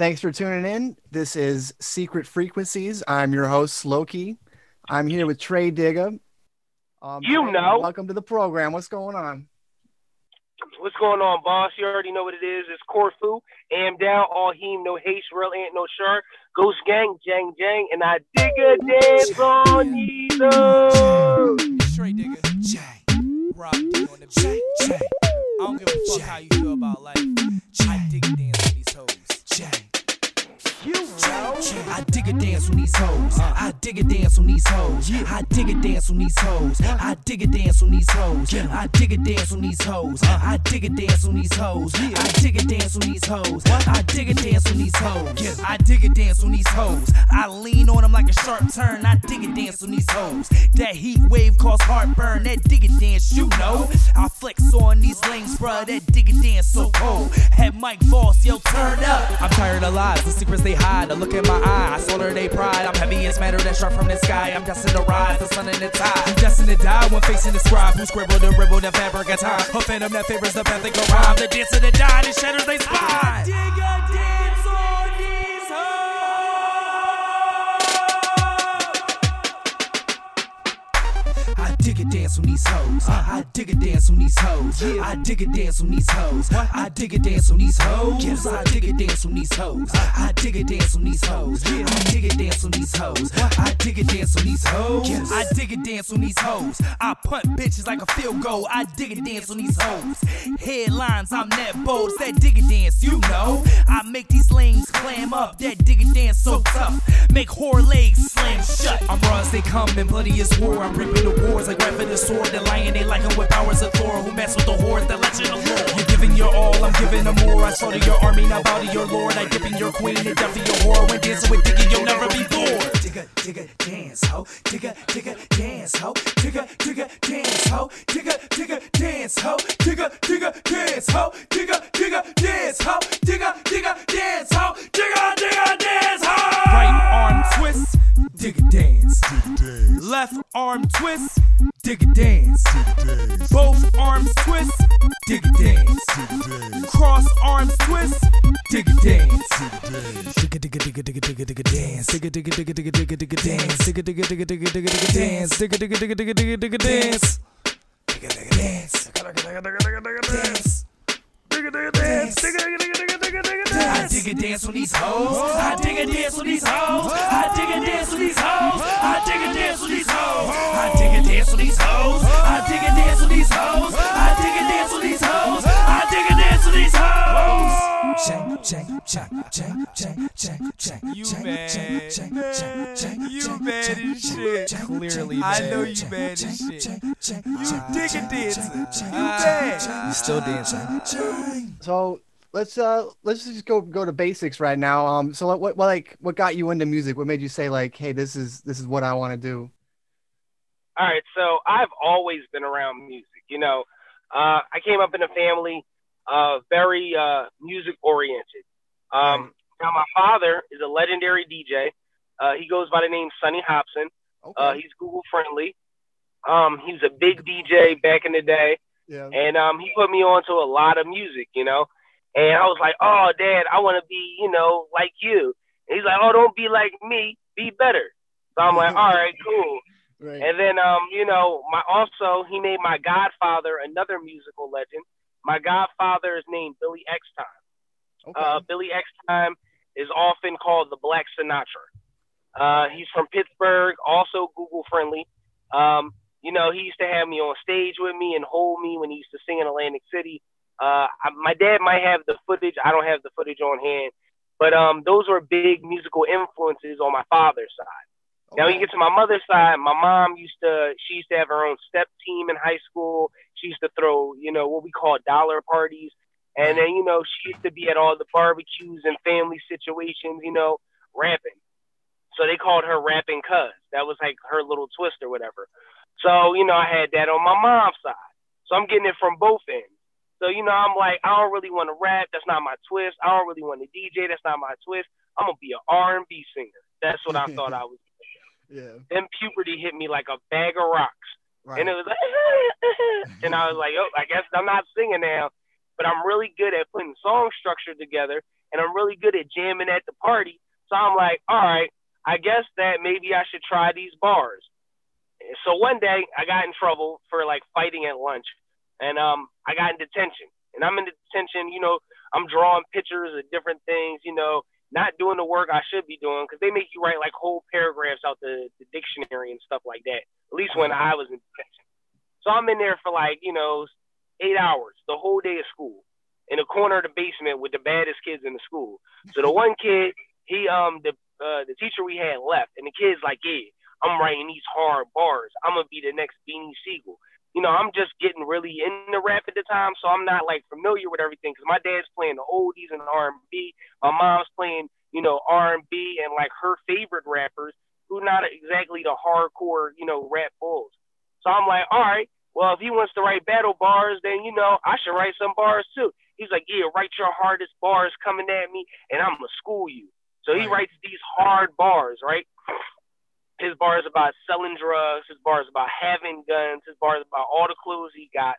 Thanks for tuning in. This is Secret Frequencies. I'm your host, Slokey. I'm here with Tray Digga. Um, You know. Welcome to the program. What's going on? What's going on, boss? You already know what it is. It's Corfu. Am down, all him, no haste, real ain't no shark. Ghost gang, jang, jang, and I dig a dance on these hoes. Straight nigga. Jay. Rob on the Jay. Jay. I don't give a fuck how you feel about life. I dig a dance I dig a dance on these hoes. I dig a dance on these hoes. I dig a dance on these hoes. I dig a dance on these hoes. I dig a dance on these hoes. I dig a dance on these hoes. I dig a dance on these hoes. I dig a dance on these hoes. I dig a dance on these hoes. I lean on them like a sharp turn. I dig a dance on these hoes. That heat wave cause heartburn. That dig a dance, you know. I flex on these lanes, bruh. That dig a dance so cold. Had Mike Boss, yo, turn up. I'm tired of lies. The secrets they hide. I look in my eye. Slaughter they pride. I'm heavy as matter that sharp from the sky. I'm destined to rise. The sun and the tide. I'm destined to die when facing the scribe who scribbled and ribbled the fabric of time. A phantom that favors the path they go rhyme. The dance of the die and shatters they spine. Dig a dance on dig a dance on these hoes. I dig a dance on these hoes. I dig a dance on these hoes. I dig a dance on these hoes. I dig a dance on these hoes. I dig a dance on these hoes. I dig a dance on these hoes. I dig a dance on these hoes. I dig a dance on these hoes. I punt bitches like a field goal. I dig a dance on these hoes. Headlines, I'm that bold. That dig a dance, you know. I make these lanes clam up. That dig a dance so tough. Make whore legs slam shut. I'm raw as they come and bloody as war. I'm ripping the wars like rapping the sword. The lion they like him with powers of Thor. Who mess with the hordes that legend of lore. You're giving your all, I'm giving them more. I slaughter your army, now bow to your lord. I dip in your queen and death for your whore. When dancing with Diggy, you'll never be bored. Digga, digga, dance, ho. Digga, digga, dance, ho. Digga, digga, dance, ho. Digga, digga, dance, ho. Digga, digga, dance, ho. Digga, digga, dance, ho. Digga, digga, dance, ho. Digga, digga, dance, ho. Right arm dig a dance. Left arm twist, dig a dance. Both arms twist, dig a dance. dance. Cross arms twist, dig a dance. Dig a dig a dig a dig a dig a dig a dance. Dig a dig a dig a dig a dig a dig a dance. Dig a dig a dig a dig a dig a dig a dance. Dig a dig a dig a dig a dig a dig a dance. Dig a dig a dance. Dig a dig a dig a dig a dig a dance. Digga digga dance. Digga digga digga digga digga digga dance. I dig a dance on these hoes. I dig a dance on these hoes. I dig a dance on these hoes. I dig a dance on these hoes. I dig a dance on these hoes. I dig a dance on these hoes. I dig a dance on these hoes. I dig a dance on these hoes. Chang, chang, chang, chang, chang, chang, chang, You chang, mad. chang, chang, chang, chang, You chang, mad chang, as shit. chang, Clearly chang, mad. I know you mad as shit. chang, chang, You chang, dig a chang, dancer. chang, chang, You mad. You still dancing. So let's uh let's just go go to basics right now. Um, so what what like what got you into music? What made you say like, hey, this is this is what I want to do? All right, so I've always been around music. You know, uh, I came up in a family uh, very uh, music oriented. Um, Now, my father is a legendary DJ. Uh, he goes by the name Sonny Hobson. Okay. Uh, he's Google friendly. Um, he was a big DJ back in the day, yeah. and um, he put me on to a lot of music, you know. And I was like, "Oh, Dad, I want to be, you know, like you." And he's like, "Oh, don't be like me, be better." So I'm like, "All right, cool." Right. And then, um, you know, my also he made my godfather another musical legend. My godfather is named Billy X Time. okay. Uh, Billy X Time is often called the Black Sinatra. Uh, he's from Pittsburgh, also Google friendly. Um, you know, he used to have me on stage with me and hold me when he used to sing in Atlantic City. Uh, I, my dad might have the footage. I don't have the footage on hand, but um, those were big musical influences on my father's side. Now when you get to my mother's side, my mom used to she used to have her own step team in high school. She used to throw, you know, what we call dollar parties. And then, you know, she used to be at all the barbecues and family situations, you know, rapping. So they called her rapping cuz. That was like her little twist or whatever. So, you know, I had that on my mom's side. So I'm getting it from both ends. So, you know, I'm like, I don't really want to rap. That's not my twist. I don't really want to DJ. That's not my twist. I'm going to be an R&B singer. That's what I thought I was. yeah. Then puberty hit me like a bag of rocks. Right. And it was like, and I was like, oh, I guess I'm not singing now, but I'm really good at putting song structure together and I'm really good at jamming at the party. So I'm like, all right, I guess that maybe I should try these bars. So one day I got in trouble for like fighting at lunch, and um I got in detention. And I'm in detention, you know, I'm drawing pictures of different things, you know, not doing the work I should be doing because they make you write like whole paragraphs out the, the dictionary and stuff like that. At least when I was in detention. So I'm in there for like, you know, eight hours, the whole day of school, in a corner of the basement with the baddest kids in the school. So the one kid, he um the uh, the teacher we had left, and the kid's like, yeah, I'm writing these hard bars. I'm gonna be the next Beanie Sigel. You know, I'm just getting really into rap at the time, so I'm not like familiar with everything. Cause my dad's playing the oldies and R&B. My mom's playing, you know, R&B and like her favorite rappers, who not exactly the hardcore, you know, rap bulls. So I'm like, all right, well, if he wants to write battle bars, then you know I should write some bars too. He's like, yeah, write your hardest bars coming at me, and I'm gonna school you. So he writes these hard bars, right? His bar is about selling drugs. His bar is about having guns. His bar is about all the clothes he got.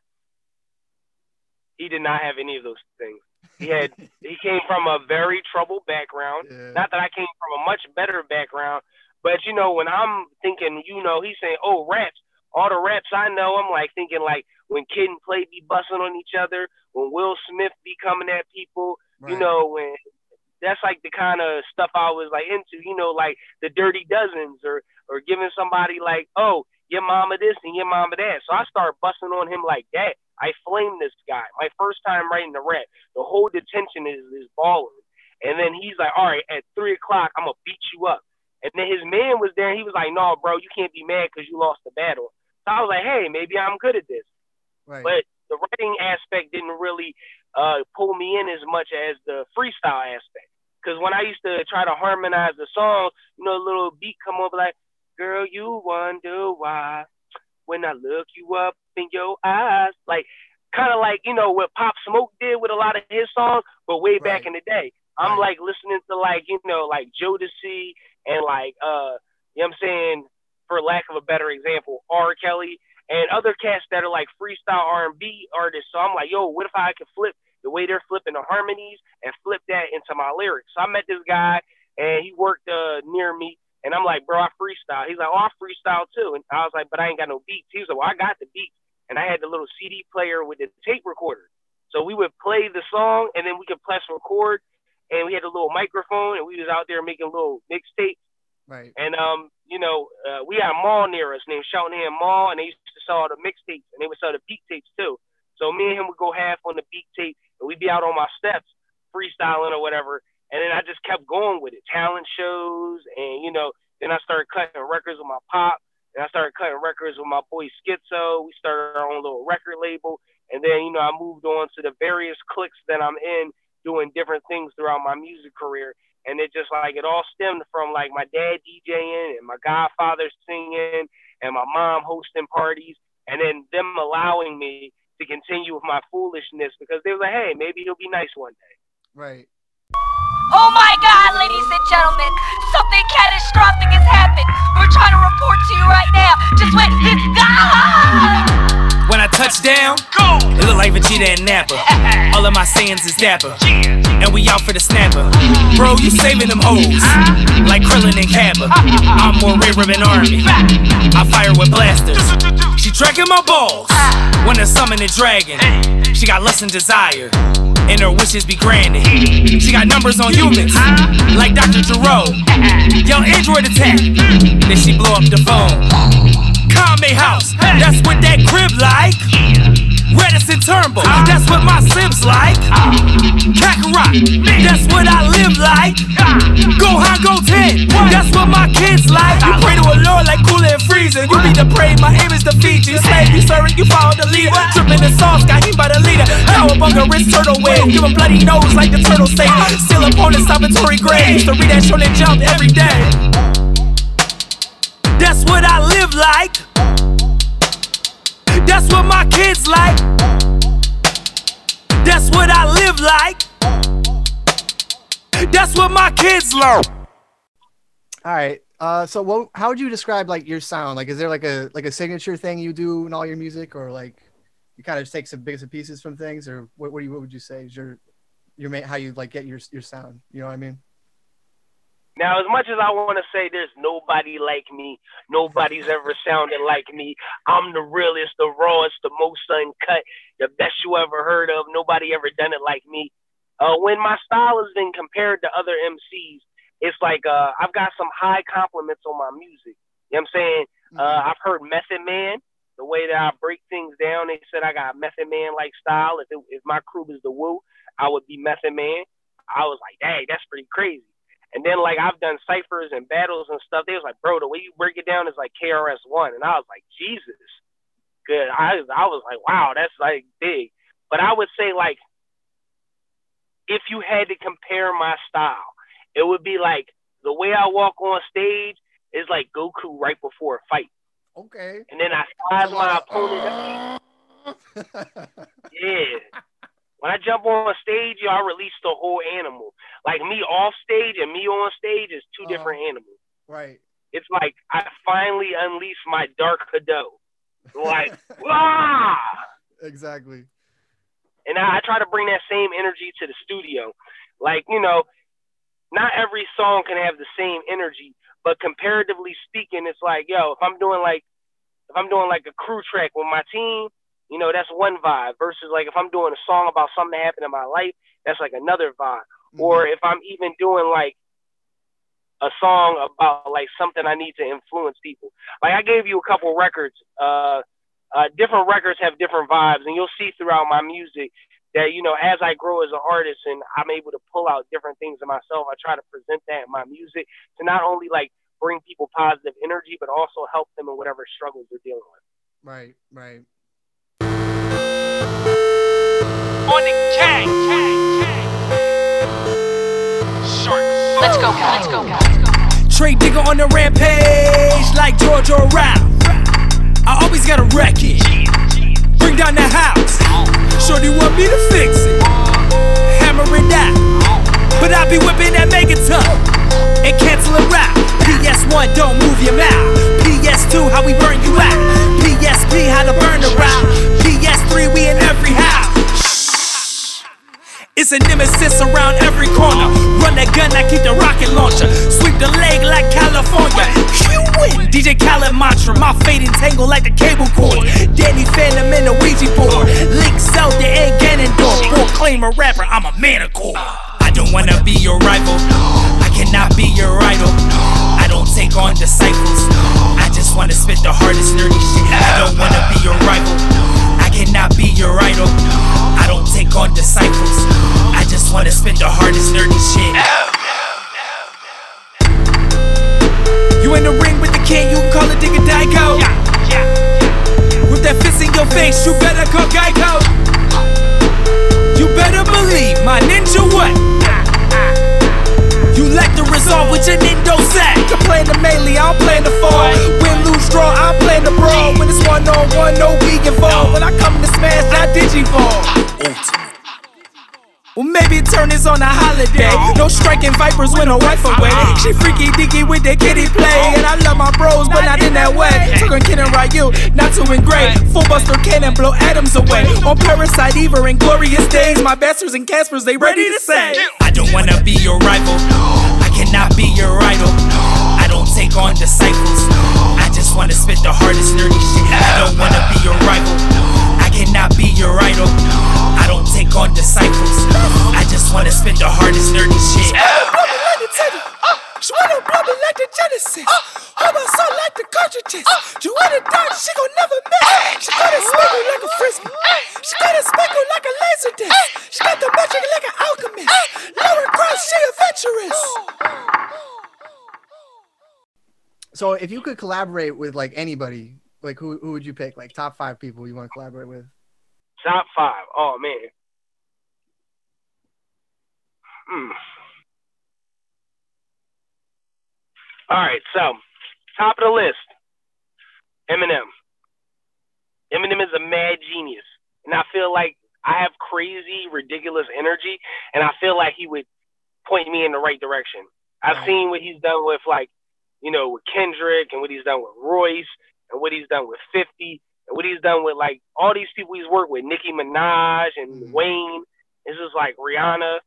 He did not have any of those things. He had. he came from a very troubled background. Yeah. Not that I came from a much better background, but you know, when I'm thinking, you know, he's saying, "Oh, raps." All the raps I know, I'm like thinking like when Kid and Play be busting on each other, when Will Smith be coming at people, you know, when that's like the kind of stuff I was like into, you know, like the Dirty Dozens or or giving somebody like, oh, your mama this and your mama that. So I started busting on him like that. I flamed this guy. My first time writing the rap. The whole detention is is balling. And then he's like, all right, at three o'clock, I'm gonna beat you up. And then his man was there. And he was like, no, bro, you can't be mad because you lost the battle. So I was like, hey, maybe I'm good at this. Right. But the writing aspect didn't really uh, pull me in as much as the freestyle aspect. Because when I used to try to harmonize the song, you know, a little beat come over like, "Girl, you wonder why when I look you up in your eyes," like kind of like you know what Pop Smoke did with a lot of his songs, but way back in the day. I'm Right. like listening to like you know like Jodeci and like uh, you know what I'm saying for lack of a better example, R. Kelly and other cats that are like freestyle R&B artists. So I'm like, yo, what if I could flip the way they're flipping the harmonies and flip that into my lyrics? So I met this guy and he worked uh, near me, and I'm like, bro, I freestyle. He's like, oh, I freestyle too, and I was like, but I ain't got no beats. He was like, well, I got the beats, and I had the little CD player with the tape recorder. So we would play the song, and then we could press record, and we had a little microphone, and we was out there making little mixtapes. right. And um, you know, uh, we had a mall near us named Cheltenham Mall, and they used to sell all the mixtapes, and they would sell the beat tapes too. So me and him would go half on the beat tape, we'd be out on my steps freestyling or whatever. And then I just kept going with it, talent shows, and you know, then I started cutting records with my pop, and I started cutting records with my boy Schizo. We started our own little record label, and then you know, I moved on to the various cliques that I'm in, doing different things throughout my music career and it just like it all stemmed from like my dad DJing and my godfather singing and my mom hosting parties and then them allowing me to continue with my foolishness because they were like, hey, maybe he'll be nice one day. Right. Oh my god, ladies and gentlemen, something catastrophic has happened. We're trying to report to you right now. Just wait. When I touch down, it look like Vegeta and Nappa. All of my sayings is dapper. And we out for the snapper. Bro, you saving them hoes. Like Krillin and Kappa. I'm more rarer than Army. I fire with blasters. Tracking my balls. Wanna summon the dragon. She got lust and desire. And her wishes be granted. She got numbers on humans. Like Dr. Gero. Yo, Android attack. Then she blow up the phone. Kame house, that's what that crib like. Redison Turnbull, that's what my Sims like. Kakarot, that's what I live like. Gohan Goten, that's what my kids like. You pray to a Lord like cooler and freezing. You be the prey, my aim is defeat you. Slave, you serve it, you follow the leader. Tripping the sauce, got hit by the leader. Cowabunga wrist turtle wave, give him bloody nose like the turtle say. Still opponent, stopping Tory Gray. Used to read that Shonen Jump every day. What my kids like. That's what I live like. That's what my kids learn. All right. Uh, so what? How would you describe like your sound? Like, is there like a like a signature thing you do in all your music, or like you kind of take some bits and pieces from things, or what? What, you, what would you say is your your how you like get your your sound. You know what I mean? Now, as much as I want to say there's nobody like me, nobody's ever sounded like me. I'm the realest, the rawest, the most uncut, the best you ever heard of. Nobody ever done it like me. Uh, when my style has been compared to other MCs, it's like uh, I've got some high compliments on my music. You know what I'm saying? Uh, I've heard Method Man, the way that I break things down. They said I got Method Man like style. If, it, if my crew was the Wu, I would be Method Man. I was like, dang, that's pretty crazy. And then like I've done ciphers and battles and stuff. They was like, bro, the way you break it down is like KRS One, and I was like, Jesus, good. I I was like, wow, that's like big. But I would say like, if you had to compare my style, it would be like the way I walk on stage is like Goku right before a fight, Okay. and then I size my opponent. Yeah. When I jump on stage, yo, I release the whole animal. Like me off stage and me on stage is two Uh-huh. different animals. right. It's like I finally unleashed my dark Hado. Like, ah! Exactly. And I, I try to bring that same energy to the studio. Like, you know, not every song can have the same energy, but comparatively speaking, it's like, yo, if I'm doing like, if I'm doing like a crew track with my team, you know, that's one vibe. Versus like if I'm doing a song about something that happened in my life, that's like another vibe. Or if I'm even doing like a song about like something I need to influence people. Like I gave you a couple records. Uh, uh, different records have different vibes, and you'll see throughout my music that you know as I grow as an artist and I'm able to pull out different things in myself. I try to present that in my music to not only like bring people positive energy, but also help them in whatever struggles they're dealing with. right, right. On the gang, gang, gang. Shark. Let's go, guys. Let's go, guys. Tray Digga on the rampage like Georgia Ralph. I always gotta wreck it. Bring down the house. Shorty want me to fix it. Hammer it out. But I be whipping that megaton and cancel a rap. PS1, don't move your mouth. PS2, how we burn you out. PSP, how to burn the route. PS3, we in every house. It's a nemesis around every corner. Run that gun, I keep the rocket launcher. Sweep the leg like California. You win. DJ Khaled mantra, my fate entangled like the cable cord. Danny Phantom in the Ouija board. Link Zelda and Ganondorf. Proclaim a rapper, I'm a manicore. I don't wanna be your rival. I cannot be your idol. I don't take on disciples. I just wanna spit the hardest nerdy shit. I don't wanna be your rival. Cannot be your idol. I don't take on disciples. I just wanna spit the hardest nerdy shit. You in the ring with the king, you can call it Digga Dyko. With that fist in your face, you better call Geico. You better believe my ninja what? You lack the resolve with your Nindo sack. I'm playing the melee, I'm playing the fall. Win, lose, draw, I'm playing the brawl. Maybe turn this on a holiday. No striking vipers when a wife away. She freaky deaky with the kitty play. And I love my bros, but not in that way. Talking Ken and Ryu, not to engrave. Full buster cannon, blow atoms away. On Parasite Eva in glorious days. My bastards and Caspers, they ready to say. I don't wanna be your rival. I cannot be your idol. I don't take on disciples. I just wanna spit the hardest nerdy shit. I don't wanna be your rival. I cannot be your idol. I don't take on disciples. I just wanna spit the hardest nerdy shit. Uh. She wanna blow like the Genesis. Uh. Hold my soul like the cartridges. Uh. You wanna die, she gon' never miss. She got a sparkle like a frisbee. She got a sparkle like a laser disc. She got the magic like an alchemist. Lower cross, she adventurous. So if you could collaborate with like anybody, like who who would you pick? Like top five people you want to collaborate with? Top five. Oh man. Hmm. All right, so top of the list, Eminem. Eminem is a mad genius, and I feel like I have crazy, ridiculous energy, and I feel like he would point me in the right direction. I've seen what he's done with like, you know, with Kendrick, and what he's done with Royce, and what he's done with Fifty, and what he's done with like all these people he's worked with, Nicki Minaj and Mhm. Wayne. It's just like Rihanna.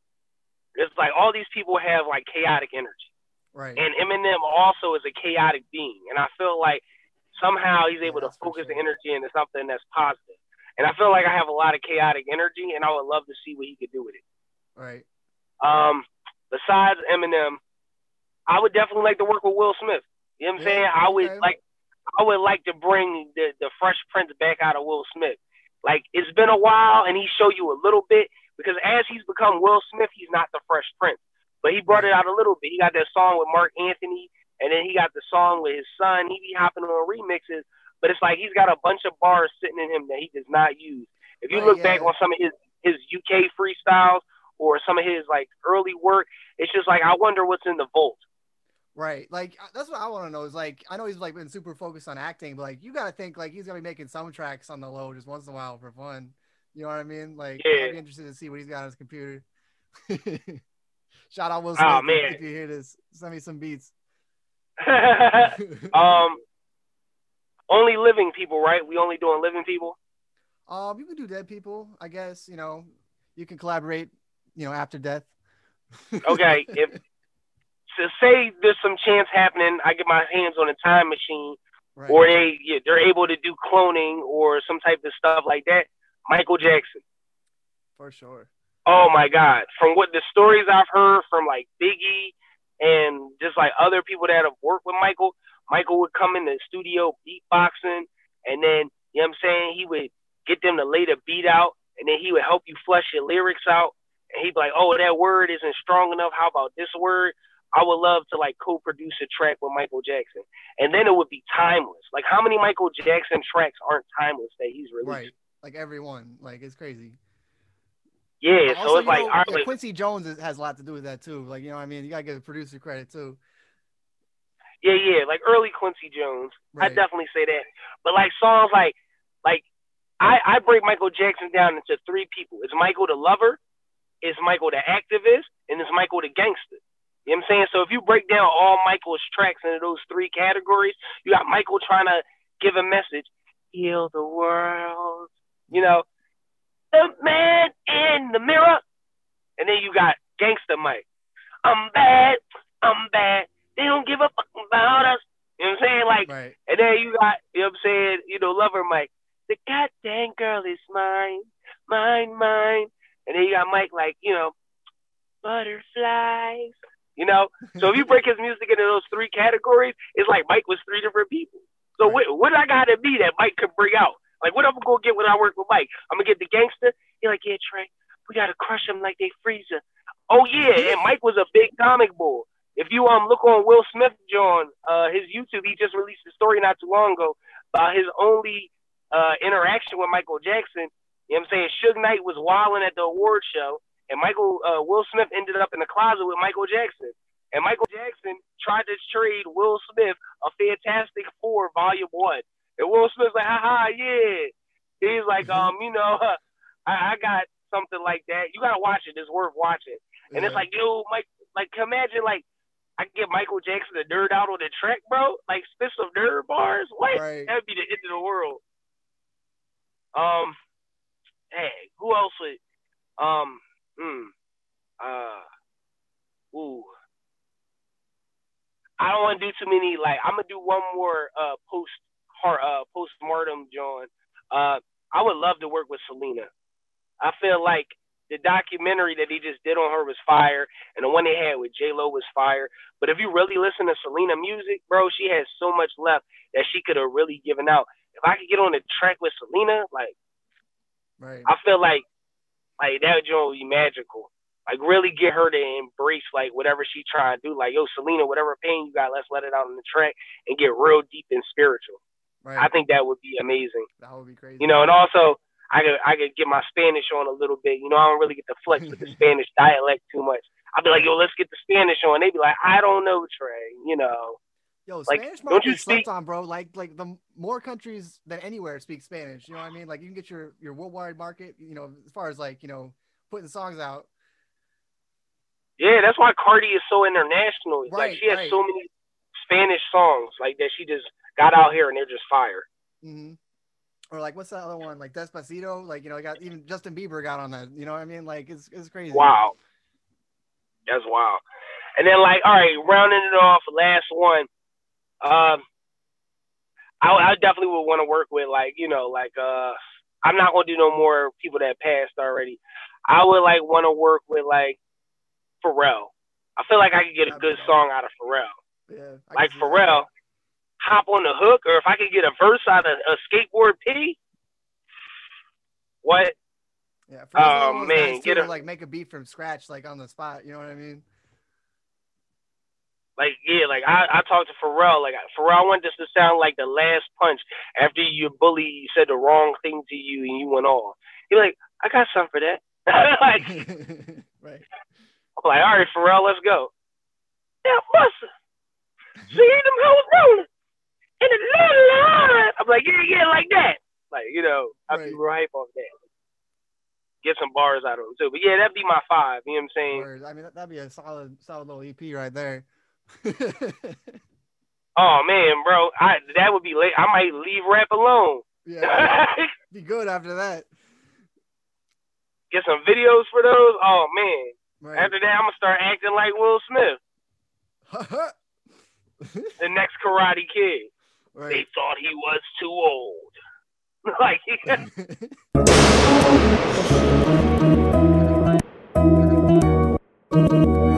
It's like all these people have like chaotic energy. Right. And Eminem also is a chaotic being. And I feel like somehow he's able Yeah, to focus the energy into something that's positive. And I feel like I have a lot of chaotic energy and I would love to see what he could do with it. right. Um, besides Eminem, I would definitely like to work with Will Smith. You know what I'm Yeah, saying? I would okay. like I would like to bring the, the Fresh Prince back out of Will Smith. Like it's been a while and he showed you a little bit because as he's become Will Smith, he's not the Fresh Prince. But he brought it out a little bit. He got that song with Marc Anthony and then he got the song with his son. He be hopping on remixes, but it's like he's got a bunch of bars sitting in him that he does not use. If you look back yeah. on some of his his UK freestyles or some of his like early work, it's just like I wonder what's in the vault. Right. Like uh, that's what I want to know is like I know he's like been super focused on acting, but like you gotta think like he's gonna be making some tracks on the low just once in a while for fun. You know what I mean? Like Yeah. I'd be interested to see what he's got on his computer. Shout out Will Smith Oh, if- man. if you hear this. Send me some beats. um, only living people, right? We only doing living people. um, you can do dead people, I guess. You know, you can collaborate. You know, after death. Okay, if to say there's some chance happening, I get my hands on a time machine, right. or they yeah, they're able to do cloning or some type of stuff like that. Michael Jackson. for sure. Oh my God! From what the stories I've heard from like Biggie and just like other people that have worked with Michael, Michael would come in the studio beatboxing, and then you know what I'm saying he would get them to lay the beat out, and then he would help you flesh your lyrics out, and he'd be like, "Oh, that word isn't strong enough. How about this word?" I would love to like co-produce a track with Michael Jackson, and then it would be timeless. Like how many Michael Jackson tracks aren't timeless that he's released? Right. Like everyone. Like it's crazy. Yeah, so it's like, know, right, yeah, Quincy Jones is- has a lot to do with that too. Like you know, what I mean, you gotta give the producer credit too. Yeah, yeah, like early Quincy Jones. I definitely say that. But like songs like like I, I break Michael Jackson down into three people. It's Michael the lover, it's Michael the activist, and it's Michael the gangster. You know what I'm saying? So if you break down all Michael's tracks into those three categories, you got Michael trying to give a message, heal the world, you know, the man in the mirror. And then you got gangster Mike. I'm bad, I'm bad. They don't give a fuck about us. You know what I'm saying? Like Right. and then you got, you know what I'm saying, you know, Lover Mike. The goddamn girl is mine, mine, mine. And then you got Mike like, you know, butterflies. You know? So if you break his music into those three categories, it's like Mike was three different people. So what, what I gotta be that Mike could bring out? Like what I'm gonna get when I work with Mike? I'm gonna get the gangster. You're like, yeah, Tray, we gotta crush him like they freezer. Oh yeah, and Mike was a big comic boy. If you um look on Will Smith John, uh his YouTube, he just released a story not too long ago about his only uh interaction with Michael Jackson. You know what I'm saying? Suge Knight was wilding at the award show and Michael uh, Will Smith ended up in the closet with Michael Jackson. And Michael Jackson tried to trade Will Smith a Fantastic Four Volume One. And Will Smith's like, haha, yeah. He's like, um, you know, I, I got something like that. You gotta watch it. It's worth watching. And it's like, yo, Mike, like imagine like I get Michael Jackson to nerd out on the track, bro. Like spit some nerd bars. What? Right. That'd be the end of the world. Um, hey, who else would? Um, hmm, uh, ooh. I don't want to do too many. Like, I'm gonna do one more uh post heart uh postmortem, John. Uh, I would love to work with Selena. I feel like the documentary that he just did on her was fire, and the one they had with J Lo was fire. But if you really listen to Selena music, bro, she has so much left that she could have really given out. If I could get on the track with Selena, like Right. I feel like like that joint would be magical. Like really get her to embrace like whatever she trying to do. Like yo, Selena, whatever pain you got, let's let it out on the track and get real deep and spiritual. Right. I think that would be amazing. that would be crazy. You know, and also I could I could get my Spanish on a little bit. You know, I don't really get to flex with the Spanish dialect too much. I'd be like, yo, let's get the Spanish on. They'd be like, I don't know, Tray. You know, Yo, like, Spanish don't might you slept on, bro. Like, like the more countries than anywhere speak Spanish. You know what I mean? Like, you can get your your worldwide market. You know, as far as like you know, putting songs out. yeah, that's why Cardi is so international. like she has right. so many Spanish songs like that. She just got out here and they're just fire. Mm-hmm. or like what's that other one? Like Despacito. Like you know, I got even Justin Bieber got on that. You know what I mean? Like it's it's crazy. Wow. That's wild. And then like, all right, rounding it off, last one. Um, I, I definitely would want to work with like you know like uh, I'm not gonna do no more people that passed already. I would like want to work with like Pharrell. I feel like I could get a good song out of Pharrell. Yeah. I Like see that. Pharrell, hop on the hook, or if I could get a verse out of a skateboard P. What? Yeah. Pharrell's Oh, those man, get a- like make a beat from scratch, like on the spot. You know what I mean? Like yeah, like I, I talked to Pharrell. Like Pharrell, I want this to sound like the last punch after your bully said the wrong thing to you and you went off. He like, I got something for that. like right. I'm like, all right, Pharrell, let's go. Yeah, muscle. See them hoes rolling in the little line. I'm like, yeah, yeah, like that. Like, you know, I'd be real hype off that. Get some bars out of him too. But yeah, that'd be my five. You know what I'm saying? I mean, that'd be a solid, solid little EP right there. Oh man, bro, I that would be late. I might leave rap alone. yeah. be good after that. Get some videos for those. Oh man. Right. After that, I'm gonna start acting like Will Smith, the next Karate Kid. They thought he was too old. like, Corfu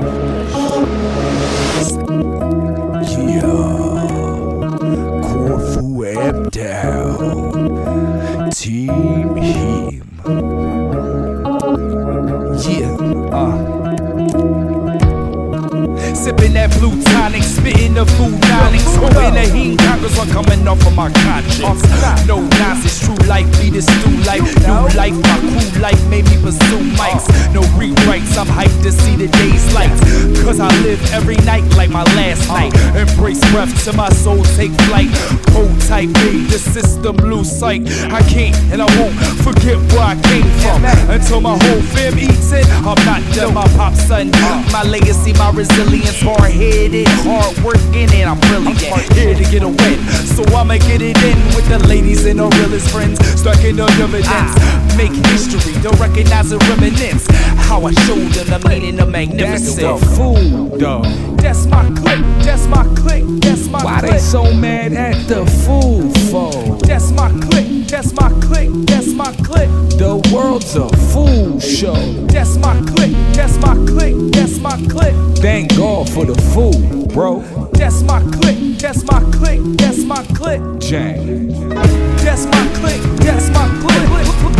Hoping the heme conquers one coming off of my conscience. No nonsense, true life, be this new life. New life, my cool life made me pursue mics. No rewrites, I'm hyped to see the day's lights. Cause I live every night like my last night. Embrace breath till my soul take flight. Hold tight, babe, the system lose sight. I can't and I won't forget where I came from. Until my whole fam eats it, I'm not done. My pop son, my legacy, my resilience, hard headed, hard working, and I'm brilliant. Here to get a win, so I'ma get it in with the ladies and the realest friends. Stacking the dividends, make history, don't recognize the remnants. How I showed them the meaning of magnificent. That's the food, though. That's my click, that's my click, that's my Why click. they so mad at the fool for? That's my click, that's my click, that's my click. The world's a fool show. That's my click, that's my click, that's my click. Thank God for the fool, bro. That's my click, that's my click, that's my click. Jang. That's my click, that's my click.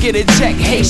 Get a check. Hey,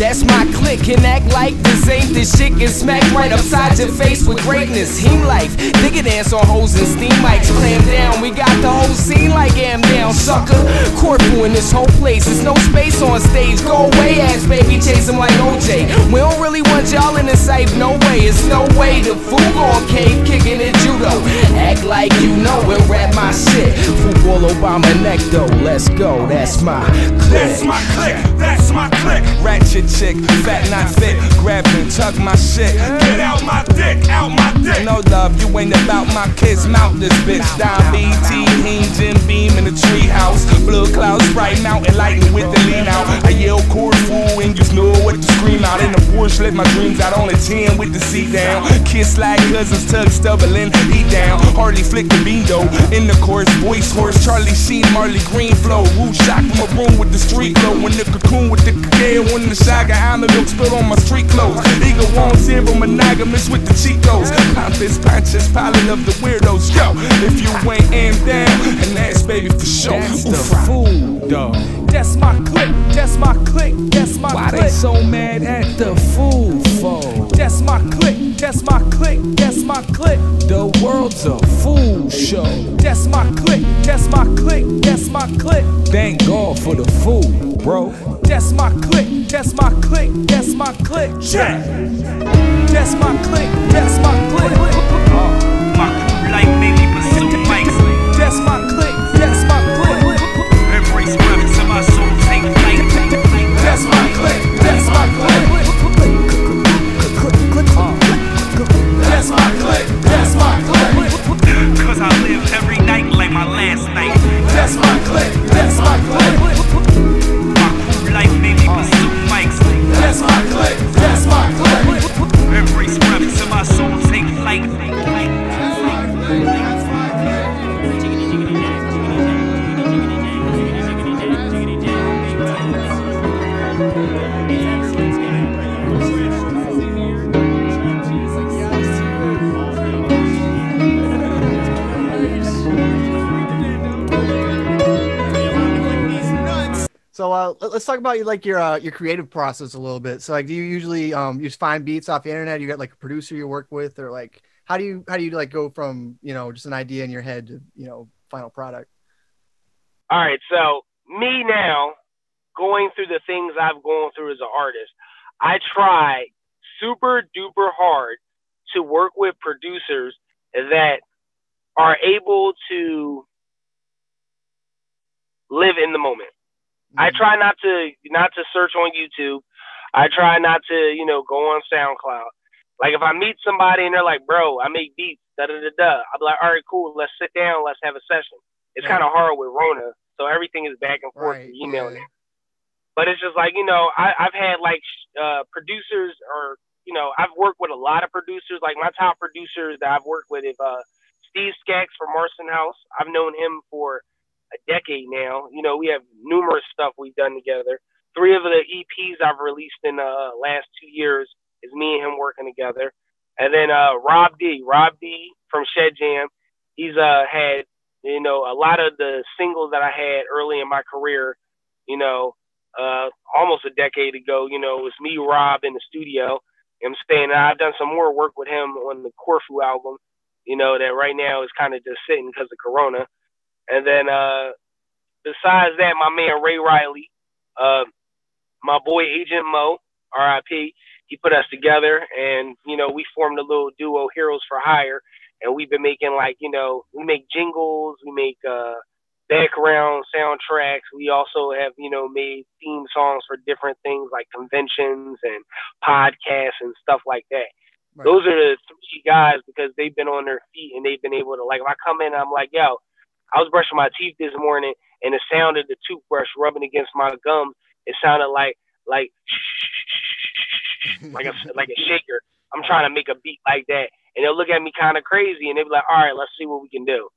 that's my click And act like this ain't the shit. Get smacked right upside your face with greatness. Heme life. Digga dance on hoes and steam mics. Clam down. We got the whole scene like am down, sucker. Corfu in this whole place. There's no space on stage. Go away, ass baby. Chase him like OJ. We don't really want y'all in the safe. No way. It's no way. The fool on cave kicking it judo. Act like you know it. Rap my shit. Football Obama neck though. Let's go. That's my click. That's my click, that's my click. Ratchet chick, fat not fit. Grab and tuck my shit. Get out my dick, out my dick. No love, you ain't about my kids. Mount this bitch. Down BT, Heen, Jim Beam in the treehouse. Blue clouds, bright mountain lightning with the lean out. I yell chord fool and you know what to scream out. In the Porsche, let my dreams out on a 10 with the seat down. Kiss like cousins, tug stubbling, eat down. Hardly flick the bean though. In the chorus, voice horse, Charlie Sheen, Marley Green flow. Woo shock from a room with the street glow. In the cocoon with the cacao, when the saga, I'm the milk spilled on my street clothes. Eagle won't zero monogamous with the Chicos. I'm rappers, Pontius Pilate of the weirdos. Yo, if you ain't in down, and that's baby for sure. That's the fool, dog. That's my click, that's my click, that's my Why they click. so mad at the fool for? That's my click, that's my click, that's my click. The world's a fool show. That's my click, that's my click, that's my click. Thank God for the fool, bro. That's my click, that's my click, that's my click. Check. That's my click, that's my click. My crew like baby about like your uh, your creative process a little bit. So like, do you usually um you just find beats off the internet? You got like a producer you work with, or like how do you how do you like go from you know just an idea in your head to you know final product? All right, so me now, going through the things I've gone through as an artist, I try super duper hard to work with producers that are able to live in the moment. I try not to not to search on YouTube. I try not to, you know, go on SoundCloud. Like if I meet somebody and they're like, "Bro, I make beats," da da da da. I'm like, "All right, cool. Let's sit down. Let's have a session." It's Yeah. kind of hard with Rona, so everything is back and forth Right, email yeah. But it's just like you know, I, I've had like uh, producers, or you know, I've worked with a lot of producers. Like my top producers that I've worked with is uh, Steve Skaggs from Marston House. I've known him for a decade now. You know, we have numerous stuff we've done together. Three of the EPs I've released in the uh, last two years is me and him working together. And then uh, Rob D, Rob D from Shed Jam, he's uh, had you know a lot of the singles that I had early in my career. You know, uh, almost a decade ago. You know, it was me, Rob, in the studio. I'm saying I've done some more work with him on the Corfu album. You know that right now is kind of just sitting because of Corona. And then uh, besides that, my man Ray Riley, uh, my boy Agent Mo, R.I.P. He put us together, and you know we formed a little duo, Heroes for Hire, and we've been making like you know we make jingles, we make uh, background soundtracks. We also have you know made theme songs for different things like conventions and podcasts and stuff like that Right. those are the three guys because they've been on their feet and they've been able to like if I come in I'm like, yo, I was brushing my teeth this morning and the sound of the toothbrush rubbing against my gums, it sounded like like like a like a shaker. I'm trying to make a beat like that. And they'll look at me kind of crazy and they'll be like, all right, let's see what we can do.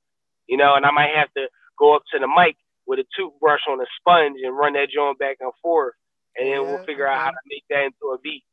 You know, and I might have to go up to the mic with a toothbrush on a sponge and run that joint back and forth. And then Yeah, we'll figure out how to make that into a beat.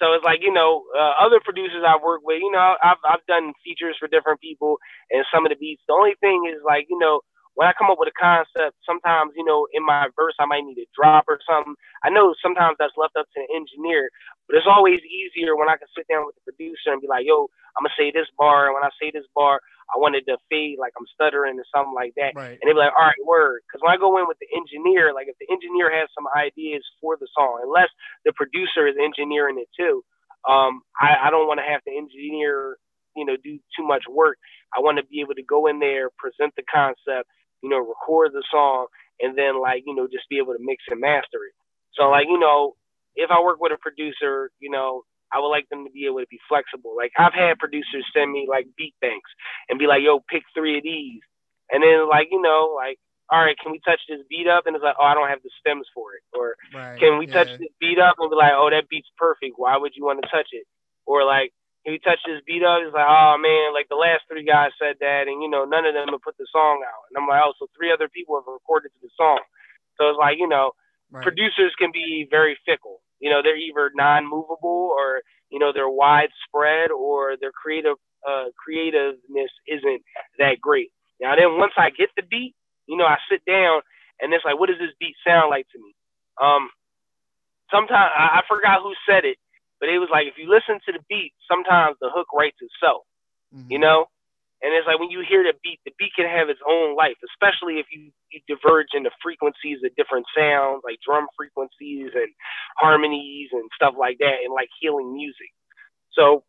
So it's like, you know, uh, other producers I've worked with, you know, I've, I've done features for different people and some of the beats. The only thing is like, you know, when I come up with a concept, sometimes, you know, in my verse, I might need a drop or something. I know sometimes that's left up to the engineer, but it's always easier when I can sit down with the producer and be like, yo, I'm going to say this bar. And when I say this bar, I wanted to fade like I'm stuttering or something like that. Right. And they'd be like, all right, word. Because when I go in with the engineer, like if the engineer has some ideas for the song, unless the producer is engineering it too, um, I, I don't want to have to engineer, you know, do too much work. I want to be able to go in there, present the concept, you know, record the song, and then like, you know, just be able to mix and master it. So like, you know, if I work with a producer, you know, I would like them to be able to be flexible. Like I've had producers send me like beat banks and be like, yo, pick three of these. And then like, you know, like, all right, can we touch this beat up? And it's like, oh, I don't have the stems for it. Or Right. can we touch yeah. this beat up and be like, oh, that beat's perfect. Why would you want to touch it? Or like, can we touch this beat up? He's like, oh man, like the last three guys said that, and you know, none of them have put the song out. And I'm like, oh, so three other people have recorded to the song. So it's like, you know, Right. producers can be very fickle. You know, they're either non-movable or you know they're widespread or their creative uh, creativeness isn't that great. Now then, once I get the beat, you know, I sit down and it's like, what does this beat sound like to me? Um, sometimes I, I forgot who said it, but it was like if you listen to the beat, sometimes the hook writes itself. Mhm. You know, and it's like when you hear the beat, the beat can have its own life, especially if you, you diverge into frequencies of different sounds, like drum frequencies and harmonies and stuff like that, and like healing music. So,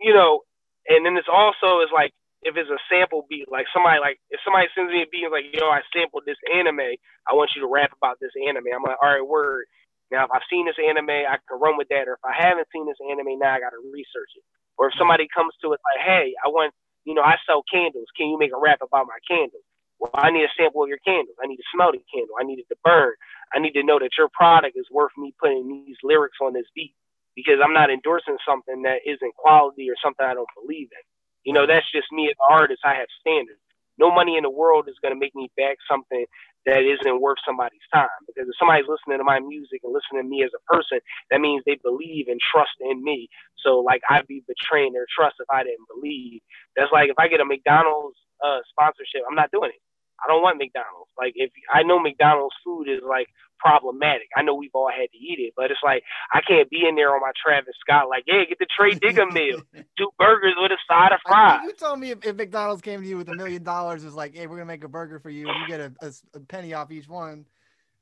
you know, and then it's also is like if it's a sample beat, like somebody like if somebody sends me a beat and like, yo, I sampled this anime, I want you to rap about this anime. I'm like, all right, word. Now if I've seen this anime, I can run with that. Or if I haven't seen this anime, now I gotta research it. Or if mm-hmm. somebody comes to it like, hey, I want you know, I sell candles. Can you make a rap about my candles? Well, I need a sample of your candles. I need to smell the candle. I need it to burn. I need to know that your product is worth me putting these lyrics on this beat because I'm not endorsing something that isn't quality or something I don't believe in. You know, mm-hmm. that's just me as an artist. I have standards. No money in the world is going to make me back something that isn't worth somebody's time. Because if somebody's listening to my music and listening to me as a person, that means they believe and trust in me. So, like, I'd be betraying their trust if I didn't believe. That's like if I get a McDonald's uh, sponsorship, I'm not doing it. I don't want McDonald's. Like, if I know McDonald's food is like problematic, I know we've all had to eat it, but it's like I can't be in there on my Travis Scott, like, yeah, get the Tray Digga meal, two burgers with a side of I fries. you told me if, if McDonald's came to you with a million dollars, it's like, hey, we're gonna make a burger for you, and you get a a penny off each one.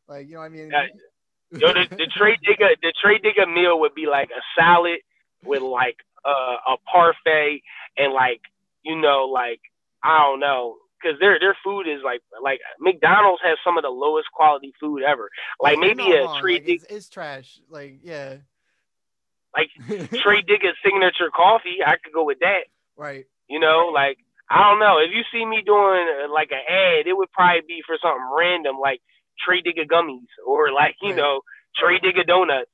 Like, you know what I mean? Yo, the, the Tray Digga, the Tray Digga meal would be like a salad with like uh, a parfait and like you know like I don't know because their their food is like like McDonald's has some of the lowest quality food ever. Like maybe a Tray like, Dig, it's, it's trash. Like, yeah. like Tray Digga's signature coffee. I could go with that. right. You know, like I don't know. If you see me doing uh, like an ad, it would probably be for something random like Tray Digga gummies or like you Right. know Tray Digga donuts.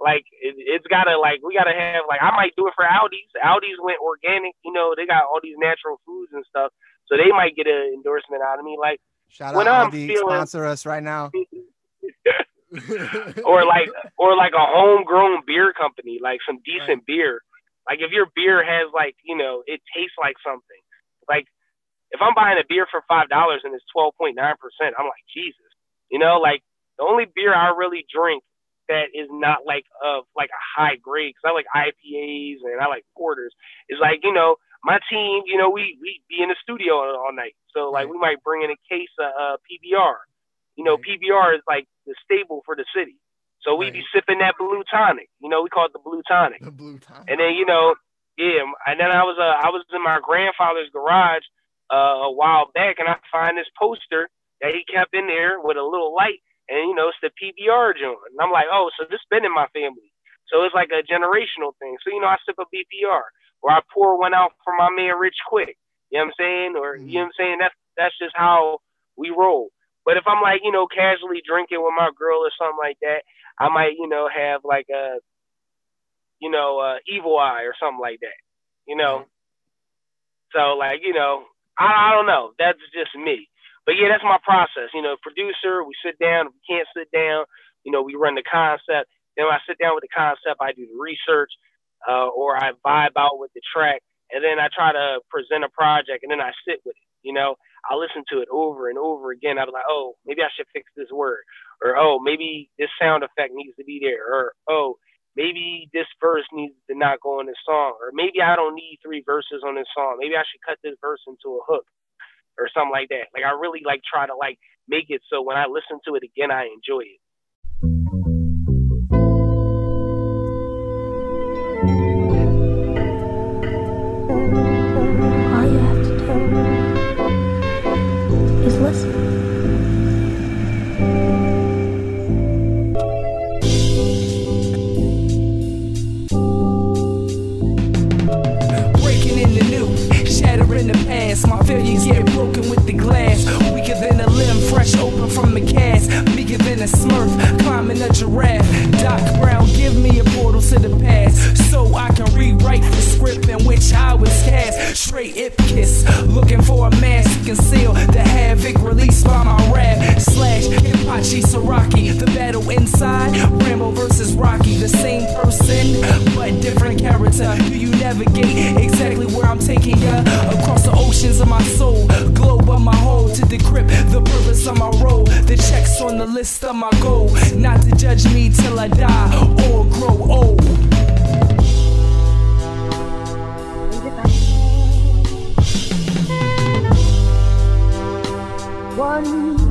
Like it, it's gotta like we gotta have like I might do it for Aldi's. Aldi's went organic. You know they got all these natural foods and stuff, so they might get an endorsement out of me. Like Shout When out I'm Aldi, feeling- sponsor us right now. or like or like a homegrown beer company, like some decent beer. Like if your beer has like you know it tastes like something. Like if I'm buying a beer for five dollars and it's twelve point nine percent, I'm like Jesus. You know, like the only beer I really drink that is not like of like a high grade because I like IPAs and I like porters is like you know my team. You know we we be in the studio all, all night, so like Right. we might bring in a case of uh, PBR. You know, Right. PBR is like the staple for the city. So we be sipping that blue tonic. You know, we call it the blue tonic. the blue tonic. And then you know, yeah. And then I was uh, I was in my grandfather's garage uh, a while back, and I find this poster that he kept in there with a little light, and you know, it's the PBR joint. And I'm like, oh, so this been in my family. So it's like a generational thing. So you know, I sip a BPR, or I pour one out for my man Rich Quick. You know what I'm saying? Or you know what I'm saying? That's that's just how we roll. But if I'm like, you know, casually drinking with my girl or something like that, I might, you know, have like a, you know, uh, evil eye or something like that. You know. So like, you know, I, I don't know. That's just me. But yeah, that's my process. You know, producer, we sit down. If we can't sit down, you know, we run the concept. Then when I sit down with the concept, I do the research, uh, or I vibe out with the track, and then I try to present a project, and then I sit with it. You know, I listen to it over and over again. I'm like, oh, maybe I should fix this word, or oh, maybe this sound effect needs to be there, or oh, maybe this verse needs to not go in this song, or maybe I don't need three verses on this song. Maybe I should cut this verse into a hook, or something like that. Like I really like try to like make it so when I listen to it again, I enjoy it. Glass. Fresh open from the cast. Meeker than a smurf, climbing a giraffe. Doc Brown, give me a portal to the past so I can rewrite the script in which I was cast. Straight ip looking for a mask to conceal the havoc released by my rap. Slash Hipachi Saraki, the battle inside. Rambo versus Rocky, the same person, but different character. Do you navigate exactly where I'm taking ya? Across the oceans of my soul, globe of my whole to decrypt the purpose of my role. The checks on the list of my goal, not to judge me till I die or grow old. So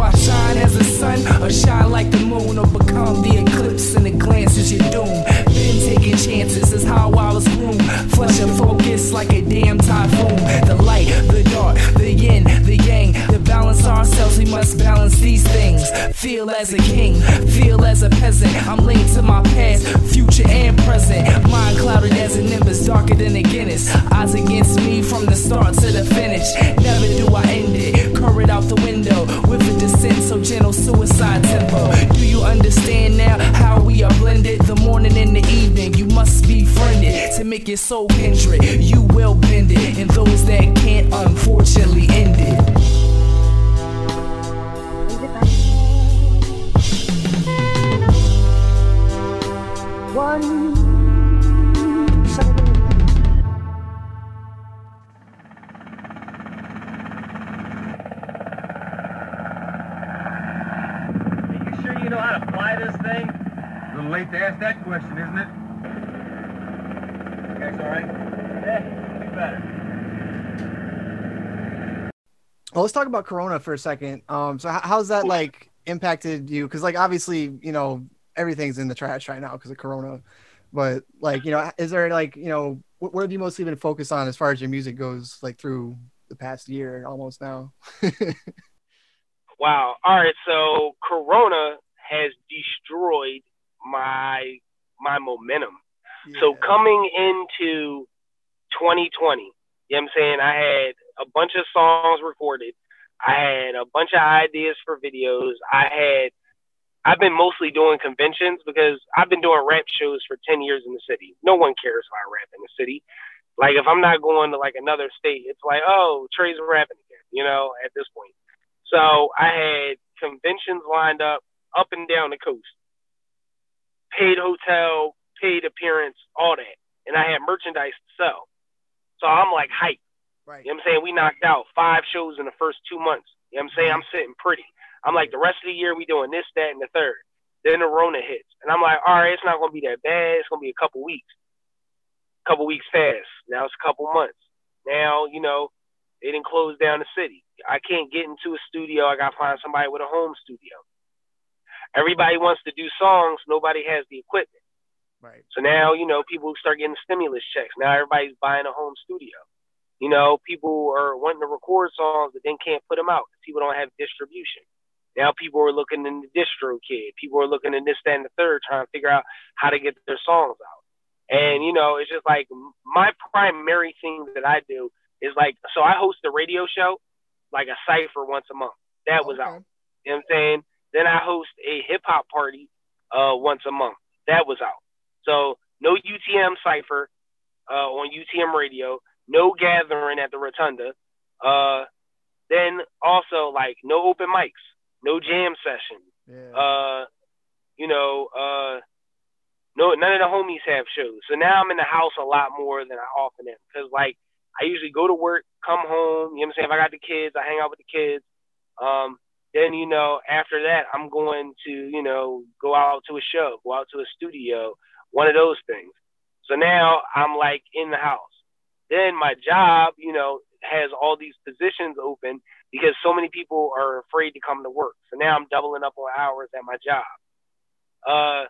I shine as the sun or shine like the moon or become the eclipse and the glance is your doom? Been taking chances is how I was groomed. Flesh and focus like a damn typhoon. The light, the dark, the yin, the yang. To balance ourselves, we must balance these things. Feel as a king, feel as a peasant. I'm linked to my past, future and present. Mind clouded as a nimbus, darker than a Guinness. Odds against me from the start to the finish. Never do I end it. Current out the window with a descent so gentle, suicide tempo. Do you understand now how we are blended? The morning and the evening, you must be friended to make it so kindred. You will bend it, and those that can't, unfortunately, end it. Let's talk about Corona for a second. Um, so how, how's that like impacted you? Because like obviously, you know, everything's in the trash right now because of Corona. But like, you know, is there like, you know, what, what have you mostly been focused on as far as your music goes, like through the past year almost now? Wow. All right. So Corona has destroyed my my momentum. So coming into 2020, you know what I'm saying? I had a bunch of songs recorded. I had a bunch of ideas for videos. I had I've been mostly doing conventions because I've been doing rap shows for 10 years in the city. No one cares if I rap in the city. Like if I'm not going to like another state, it's like, oh, Tray's rapping again, you know, at this point. So I had conventions lined up up and down the coast. Paid hotel, paid appearance, all that. And I had merchandise to sell. So I'm like hype. right. You know what I'm saying? We knocked out five shows in the first two months. You know what I'm saying? Mm-hmm. I'm sitting pretty. I'm like, the rest of the year we doing this, that, and the third. Then the Rona hits. And I'm like, all right, it's not gonna be that bad. It's gonna be a couple weeks. a couple weeks fast. Now it's a couple months. Now, you know, they didn't close down the city. I can't get into a studio. I gotta find somebody with a home studio. Everybody wants to do songs, nobody has the equipment. Right. So now, you know, people start getting stimulus checks. Now everybody's buying a home studio. You know, people are wanting to record songs but then can't put them out because people don't have distribution. Now people are looking in the DistroKid. People are looking in this, that, and the third, trying to figure out how to get their songs out. And you know, it's just like my primary thing that I do is like, so I host a radio show, like a cipher once a month. That was Okay. out. You know what I'm saying? Then I host a hip hop party uh, once a month. That was out. So no UTM cipher uh, on UTM radio, no gathering at the rotunda. Uh, then also like no open mics, no jam session. Yeah. Uh, you know, uh, no, none of the homies have shows. So now I'm in the house a lot more than I often am because like I usually go to work, come home. You know what I'm saying? If I got the kids, I hang out with the kids. Um, then you know after that I'm going to you know go out to a show, go out to a studio, one of those things. So now I'm like in the house. Then my job, you know, has all these positions open because so many people are afraid to come to work. So now I'm doubling up on hours at my job. Uh,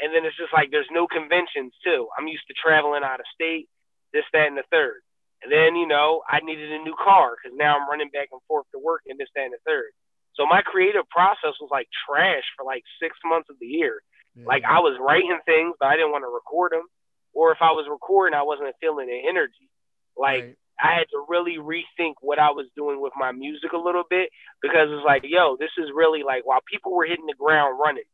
and then it's just like there's no conventions too. I'm used to traveling out of state, this, that, and the third. And then you know I needed a new car because now I'm running back and forth to work and this, that, and the third. So my creative process was like trash for like six months of the year. Yeah. Like I was writing things, but I didn't want to record them. Or if I was recording, I wasn't feeling the energy. Like Right. I had to really rethink what I was doing with my music a little bit because it's like, yo, this is really like while people were hitting the ground running,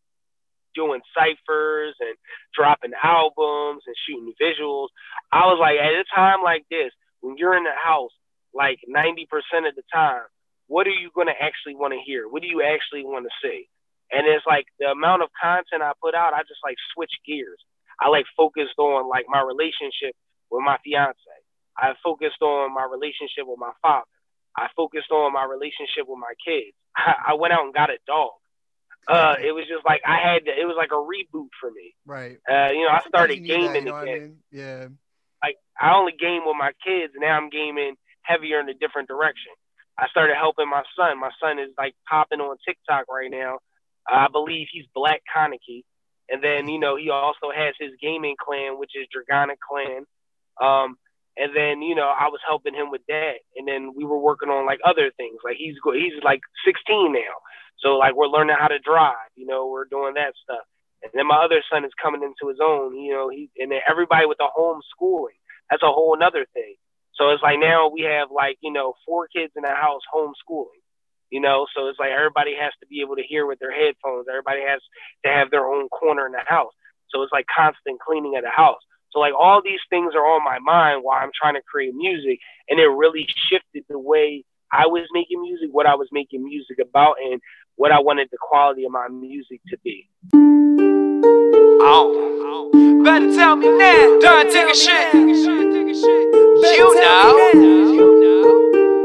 doing ciphers and dropping albums and shooting visuals. I was like, at a time like this, when you're in the house, like 90% of the time, what are you going to actually want to hear? What do you actually want to see? And it's like the amount of content I put out, I just like switch gears. I like focused on like my relationship with my fiance. I focused on my relationship with my father. I focused on my relationship with my kids. I, I went out and got a dog. Uh, it was just like I had to, it was like a reboot for me. Right. Uh, you know, I started need that, gaming you know what I mean? Yeah. Like I only game with my kids. Now I'm gaming heavier in a different direction. I started helping my son. My son is like popping on TikTok right now. I believe he's Black Kaneki. And then, you know, he also has his gaming clan, which is Dragonic Clan. Um, and then, you know, I was helping him with that. And then we were working on like other things. Like he's he's like 16 now. So like we're learning how to drive, you know, we're doing that stuff. And then my other son is coming into his own, you know, he and then everybody with the homeschooling. That's a whole another thing. So it's like now we have like, you know, four kids in the house homeschooling. You know, so it's like everybody has to be able to hear with their headphones. Everybody has to have their own corner in the house. So it's like constant cleaning of the house. So like all these things are on my mind while I'm trying to create music, and it really shifted the way I was making music, what I was making music about, and what I wanted the quality of my music to be. Oh. Better tell me now. Done take a shit. You know.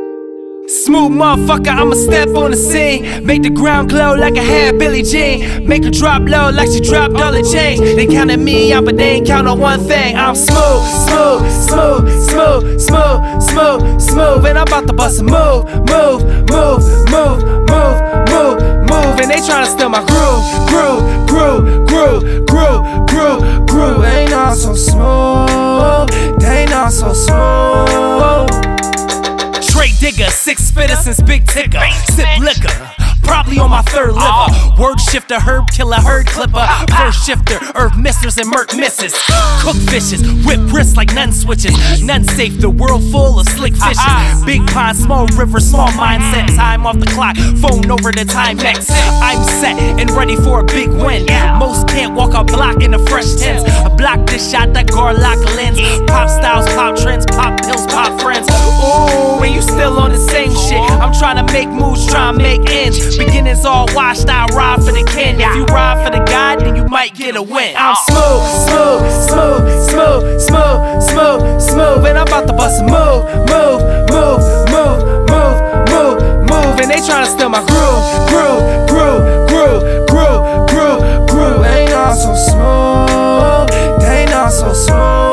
Smooth motherfucker, I'ma step on the scene. Make the ground glow like I had Billie Jean. Make her drop low like she dropped all the change. They counted me out, but they ain't count on one thing. I'm smooth, smooth, smooth, smooth, smooth, smooth, smooth. And I'm about to bust a move, move, move, move, move, move, move. And they tryna steal my groove, groove, groove, groove, groove, groove, groove. They not so smooth, they not so smooth. Straight digger, six fitter since Big Ticker. Sip liquor. Probably on my third liver. Word shifter, herb killer, herd clipper. First shifter, herb misters and murk misses. Cook fishes, whip wrists like none switches. None safe, the world full of slick fishes. Big pond, small river, small mindset. Time off the clock, phone over the Timex. I'm set and ready for a big win. Most can't walk a block in a fresh tents. I block this shot, that Garlock lens. Pop styles, pop trends, pop pills, pop still on the same shit. I'm trying to make moves, trying to make ends. Beginnings all washed, I ride for the kin. If you ride for the guy, then you might get a win. I'm smooth, smooth, smooth, smooth, smooth, smooth, smooth. And I'm about to bust a move, move, move, move, move, move, move. And they trying to steal my groove, groove, groove, groove, groove, groove, groove. They not so smooth, they not so smooth.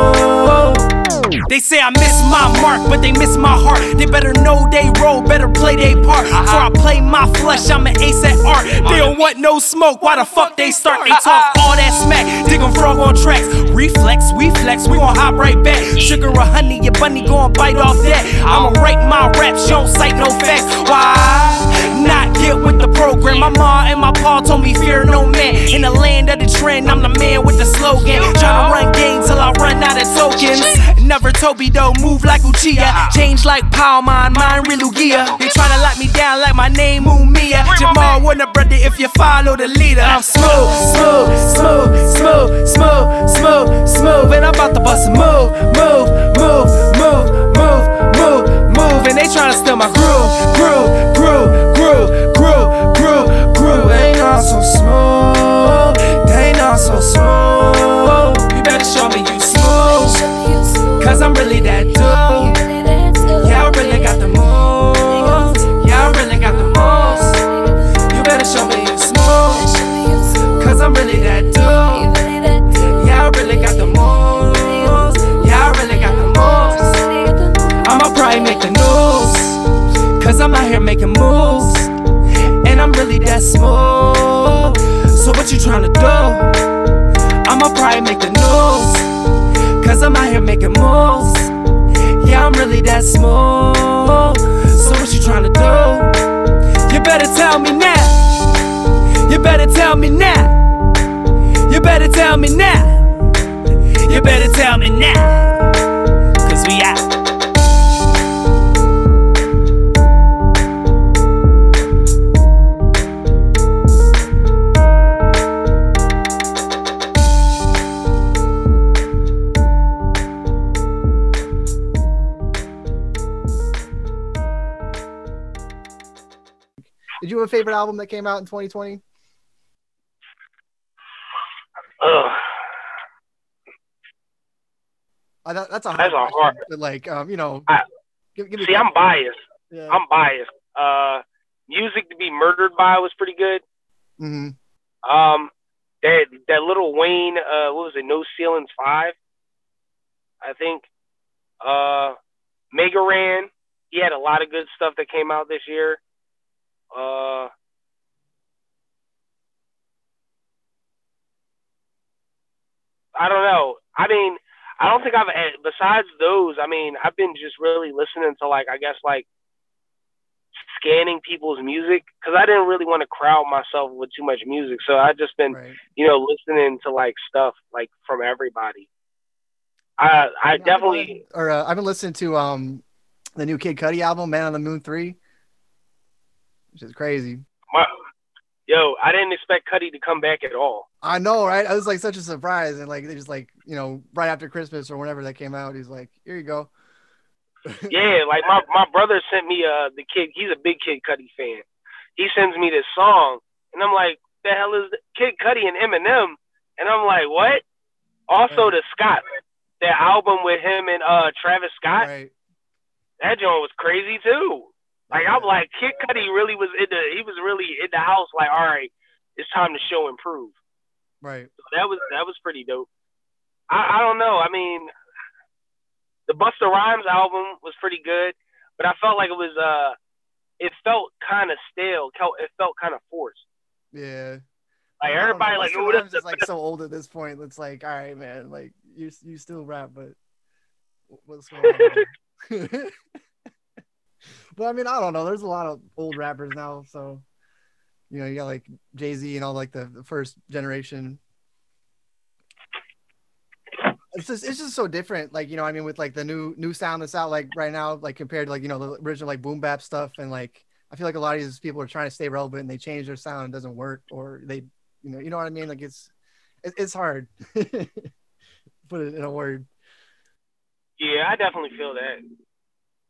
They say I miss my mark, but they miss my heart. They better know they role, better play their part. Before I play my flesh, I'm an ace at art. They don't want no smoke, why the fuck they start? They talk uh-huh. all that smack, dig 'em frog on tracks. Reflex, we flex, we gon' hop right back. Sugar or honey, your bunny gon' bite off that. I'ma write my raps, you don't cite no facts. Why? Not get with the program. My ma and my pa told me fear no man. In the land of the trend, I'm the man with the slogan. Tryna run game till I run out of tokens. Never Tobi though, move like Uchiha. Change like Power Mine, mine real. They tryna lock me down like my name Mumia. Jamal Warner brother if you follow the leader. I'm smooth, smooth, smooth, smooth, smooth, smooth, smooth. And I'm about to bust a move, move, move, move, move, move, move. And they tryna steal my groove, groove, groove, groove, groove, groove, groove. They not so smooth, they not so smooth. You better show me you smooth, cause I'm really that dude. Yeah, I really got the moves. Yeah, I really got the moves. You better show me you smooth, cause I'm really that dude. Yeah, I really got the moves. Yeah, I really got the moves. I'ma probably make the news. Cause I'm out here making moves. me now. You better tell me now. You better tell me now. Cause we out. Did you have a favorite album that came out in 2020? Ugh. Uh, that, that's a hard That's a hard- but like um, you know, I- give, give me See, I'm biased. yeah. I'm biased. Uh, music to be murdered by was pretty good. Mm-hmm. Um, that that little Wayne, uh, what was it? No ceilings five, I think. Uh, Mega Ran, he had a lot of good stuff that came out this year. Uh, I don't know. I mean, I don't think I've eh, besides those. I mean, I've been just really listening to like I guess like scanning people's music because I didn't really want to crowd myself with too much music. So I just been Right. you know listening to like stuff like from everybody. I I been definitely listening- or uh, I've been listening to um the new Kid Cudi album, Man on the Moon Three, which is crazy. my, yo I didn't expect Cudi to come back at all. I know, right? I was like such a surprise, and like they just like you know right after Christmas or whenever that came out, he's like, here you go. Yeah, like my my brother sent me uh the kid. He's a big Kid Cudi fan. He sends me this song, and I'm like, the hell is Kid Cudi and Eminem? And I'm like, what? Also, the Scott, that album with him and uh Travis Scott, Right. that joint was crazy too. Like I'm like Kid Cudi really was in the he was really in the house. Like, all right, it's time to show and prove. Right. So that was that was pretty dope. I, I don't know. I mean, the Busta Rhymes album was pretty good, but I felt like it was uh, it felt kind of stale. It felt kind of forced. Yeah. Like I don't know. everybody like, Busta Rhymes is like so old at this point. It's like, all right, man, like you you still rap, but what's going on? but I mean, I don't know. There's a lot of old rappers now, so you know, you got like Jay Z and all like the, the first generation. It's just it's just so different. Like you know, I mean, with like the new new sound that's out like right now, like compared to like you know the original like boom bap stuff, and like I feel like a lot of these people are trying to stay relevant and they change their sound and doesn't work, or they you know you know what I mean. Like it's it, it's hard. Put it in a word. Yeah, I definitely feel that.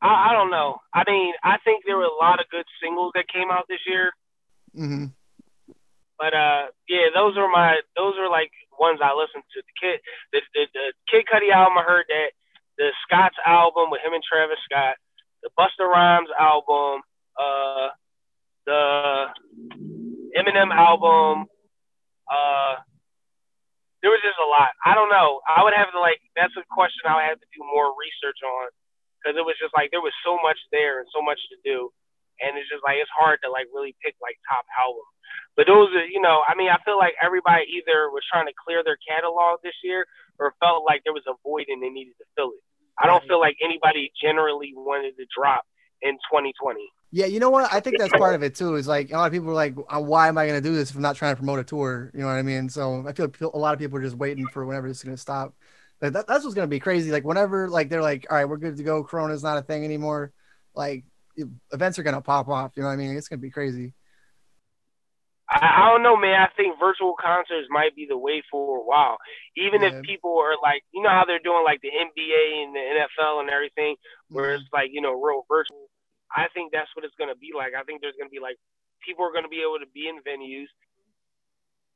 I, I don't know. I mean, I think there were a lot of good singles that came out this year, hmm but uh, yeah, those are my those are like ones I listened to. The kid, the the, the Kid Cudi album, I heard that. The Scott's album with him and Travis Scott. The Busta Rhymes album. Uh, the Eminem album. Uh, there was just a lot. I don't know. I would have to like. That's a question I would have to do more research on because it was just like there was so much there and so much to do, and it's just like it's hard to like really pick like top albums. But those are, you know, I mean, I feel like everybody either was trying to clear their catalog this year or felt like there was a void and they needed to fill it. I don't feel like anybody generally wanted to drop in 2020. Yeah, you know what? I think that's part of it too. Is like a lot of people are like, "Uh, "Why am I going to do this if I'm not trying to promote a tour?" You know what I mean? So I feel like a lot of people are just waiting for whenever it's going to stop. That, that's what's going to be crazy. Like whenever like they're like, "All right, we're good to go. Corona's not a thing anymore." Like events are going to pop off. You know what I mean? It's going to be crazy. I, I don't know, man. I think virtual concerts might be the way for a while. Even Yeah. if people are like, you know how they're doing like the NBA and the NFL and everything, where Mm-hmm. it's like, you know, real virtual. I think that's what it's going to be like. I think there's going to be like, people are going to be able to be in venues,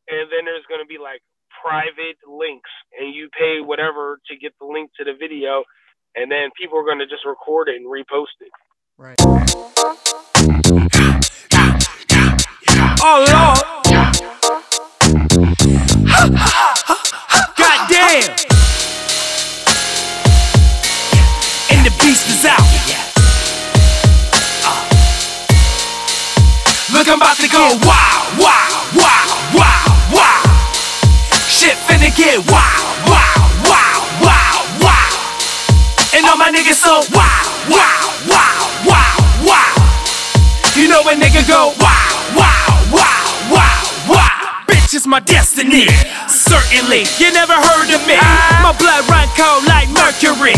and then there's going to be like private links, and you pay whatever to get the link to the video, and then people are going to just record it and repost it. Right. Oh Lord. Goddamn. And the beast is out. Uh. Look, I'm about to go wow, niggas so wow, wow, wow, wow, wow. You know when nigga go wow, wow, wow, wow, wow. Is my destiny. Certainly, you never heard of me. My blood run cold like mercury.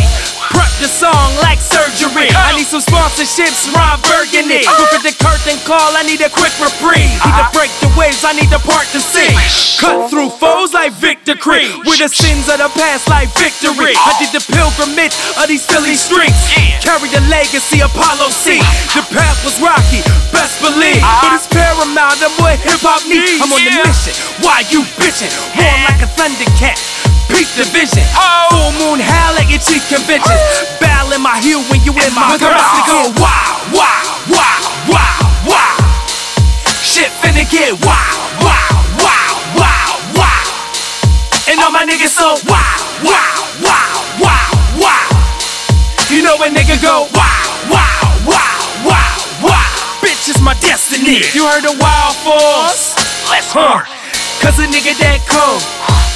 Prep the song like surgery. I need some sponsorships, Ron Burgundy. Before the curtain call, I need a quick reprieve. Need to break the waves, I need to part the sea. Cut through foes like victory. With the sins of the past like victory. I did the pilgrimage of these Philly streets. Carry the legacy Apollo C. The path was rocky, best believe. Hip. I'm on the mission. Why you bitching? War like a thundercat. Peak division. Full moon howl at your cheap conventions. Battle in my heel when you in my girl. go wow, wow, wow, wow, wow. Shit finna get wow, wow, wow, wow, wow. And all my niggas so wow, wow, wow, wow, wow. You know when nigga go wow, wow, wow, wow, wow. Bitch is my destiny. You heard of Wild Force? Let's huh. Cause a nigga that cold.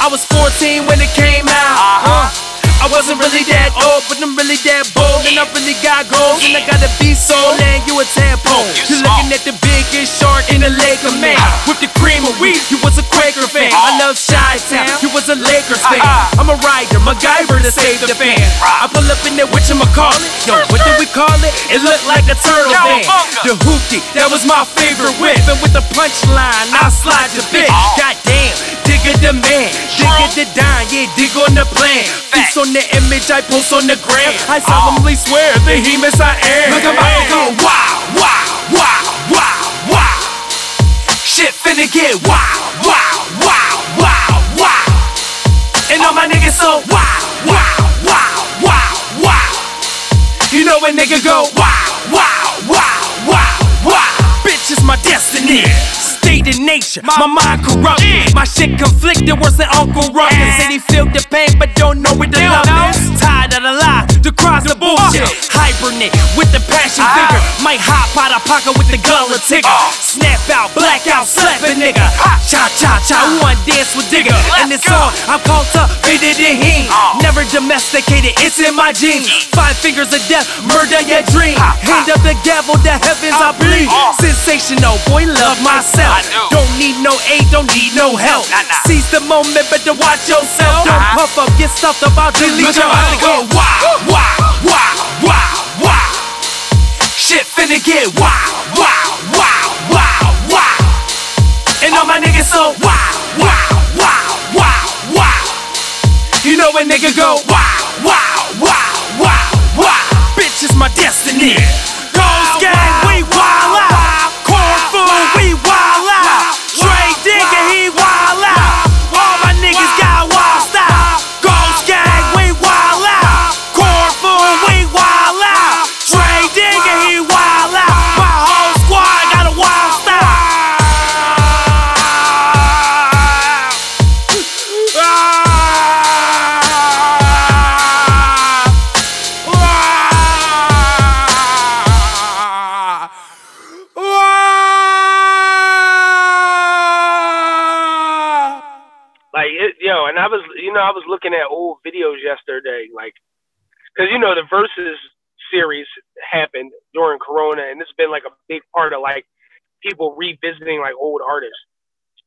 I was 14 when it came out. Uh, I wasn't really that old, but I'm really that bold. And I really got goals, and I gotta be so land, you a tadpole. You're looking at the biggest shark in the lake of man. With the cream of wheat, you was a Quaker fan. I love Chi Town, you was a Lakers fan. I'm a rider, MacGyver to save the fan. I pull up in there, whatchamacallit? Yo, what did we call it? It looked like a turtle van. The hoopty, that was my favorite whip. And with the punchline, I slide the bit. Goddamn, digger the man, digger the dime, yeah, dig on the plan. Feast on the image I post on the gram. I solemnly swear the hemus I am. Look, I'm about go wow, wow, wow, wow, wow. Shit finna get wow, wow, wow, wow, wow. And all my niggas so wow, wow, wow, wow, wow. You know when nigga go wow, wow, wow, wow, wow. Bitch is my destiny. State nature, my mind corrupt. My shit conflicted worse than Uncle Ruck. They say they feel the pain but don't know where the love is. Tired of the lie, the cries the bullshit. Hibernate with the passion ah. vigor. Might hop out of pocket with the gullet ticker. Snap out, blackout, slap a nigga. Cha cha cha, who want dance with digger? And this song, I'm called to fit it in him. Never domesticated, it's in my genes. Five fingers of death, murder your dream. Hand up the gavel, the heavens I bleed. Ah. Sensational, boy, love myself. Don't need no aid, don't need no help. Seize the moment, better watch yourself. Don't puff up, get stuffed about, delete your health. Go wow, wow, wow, wow, wow. Shit finna get wow, wow, wow, wow, wow. And all my niggas so wow, wow, wow, wow, wow. You know when nigga go wow, wow, wow, wow, wow. Bitch is my destiny. Ghost gang, you know, I was looking at old videos yesterday, like, because you know the Verzuz series happened during Corona, and it's been like a big part of like people revisiting like old artists.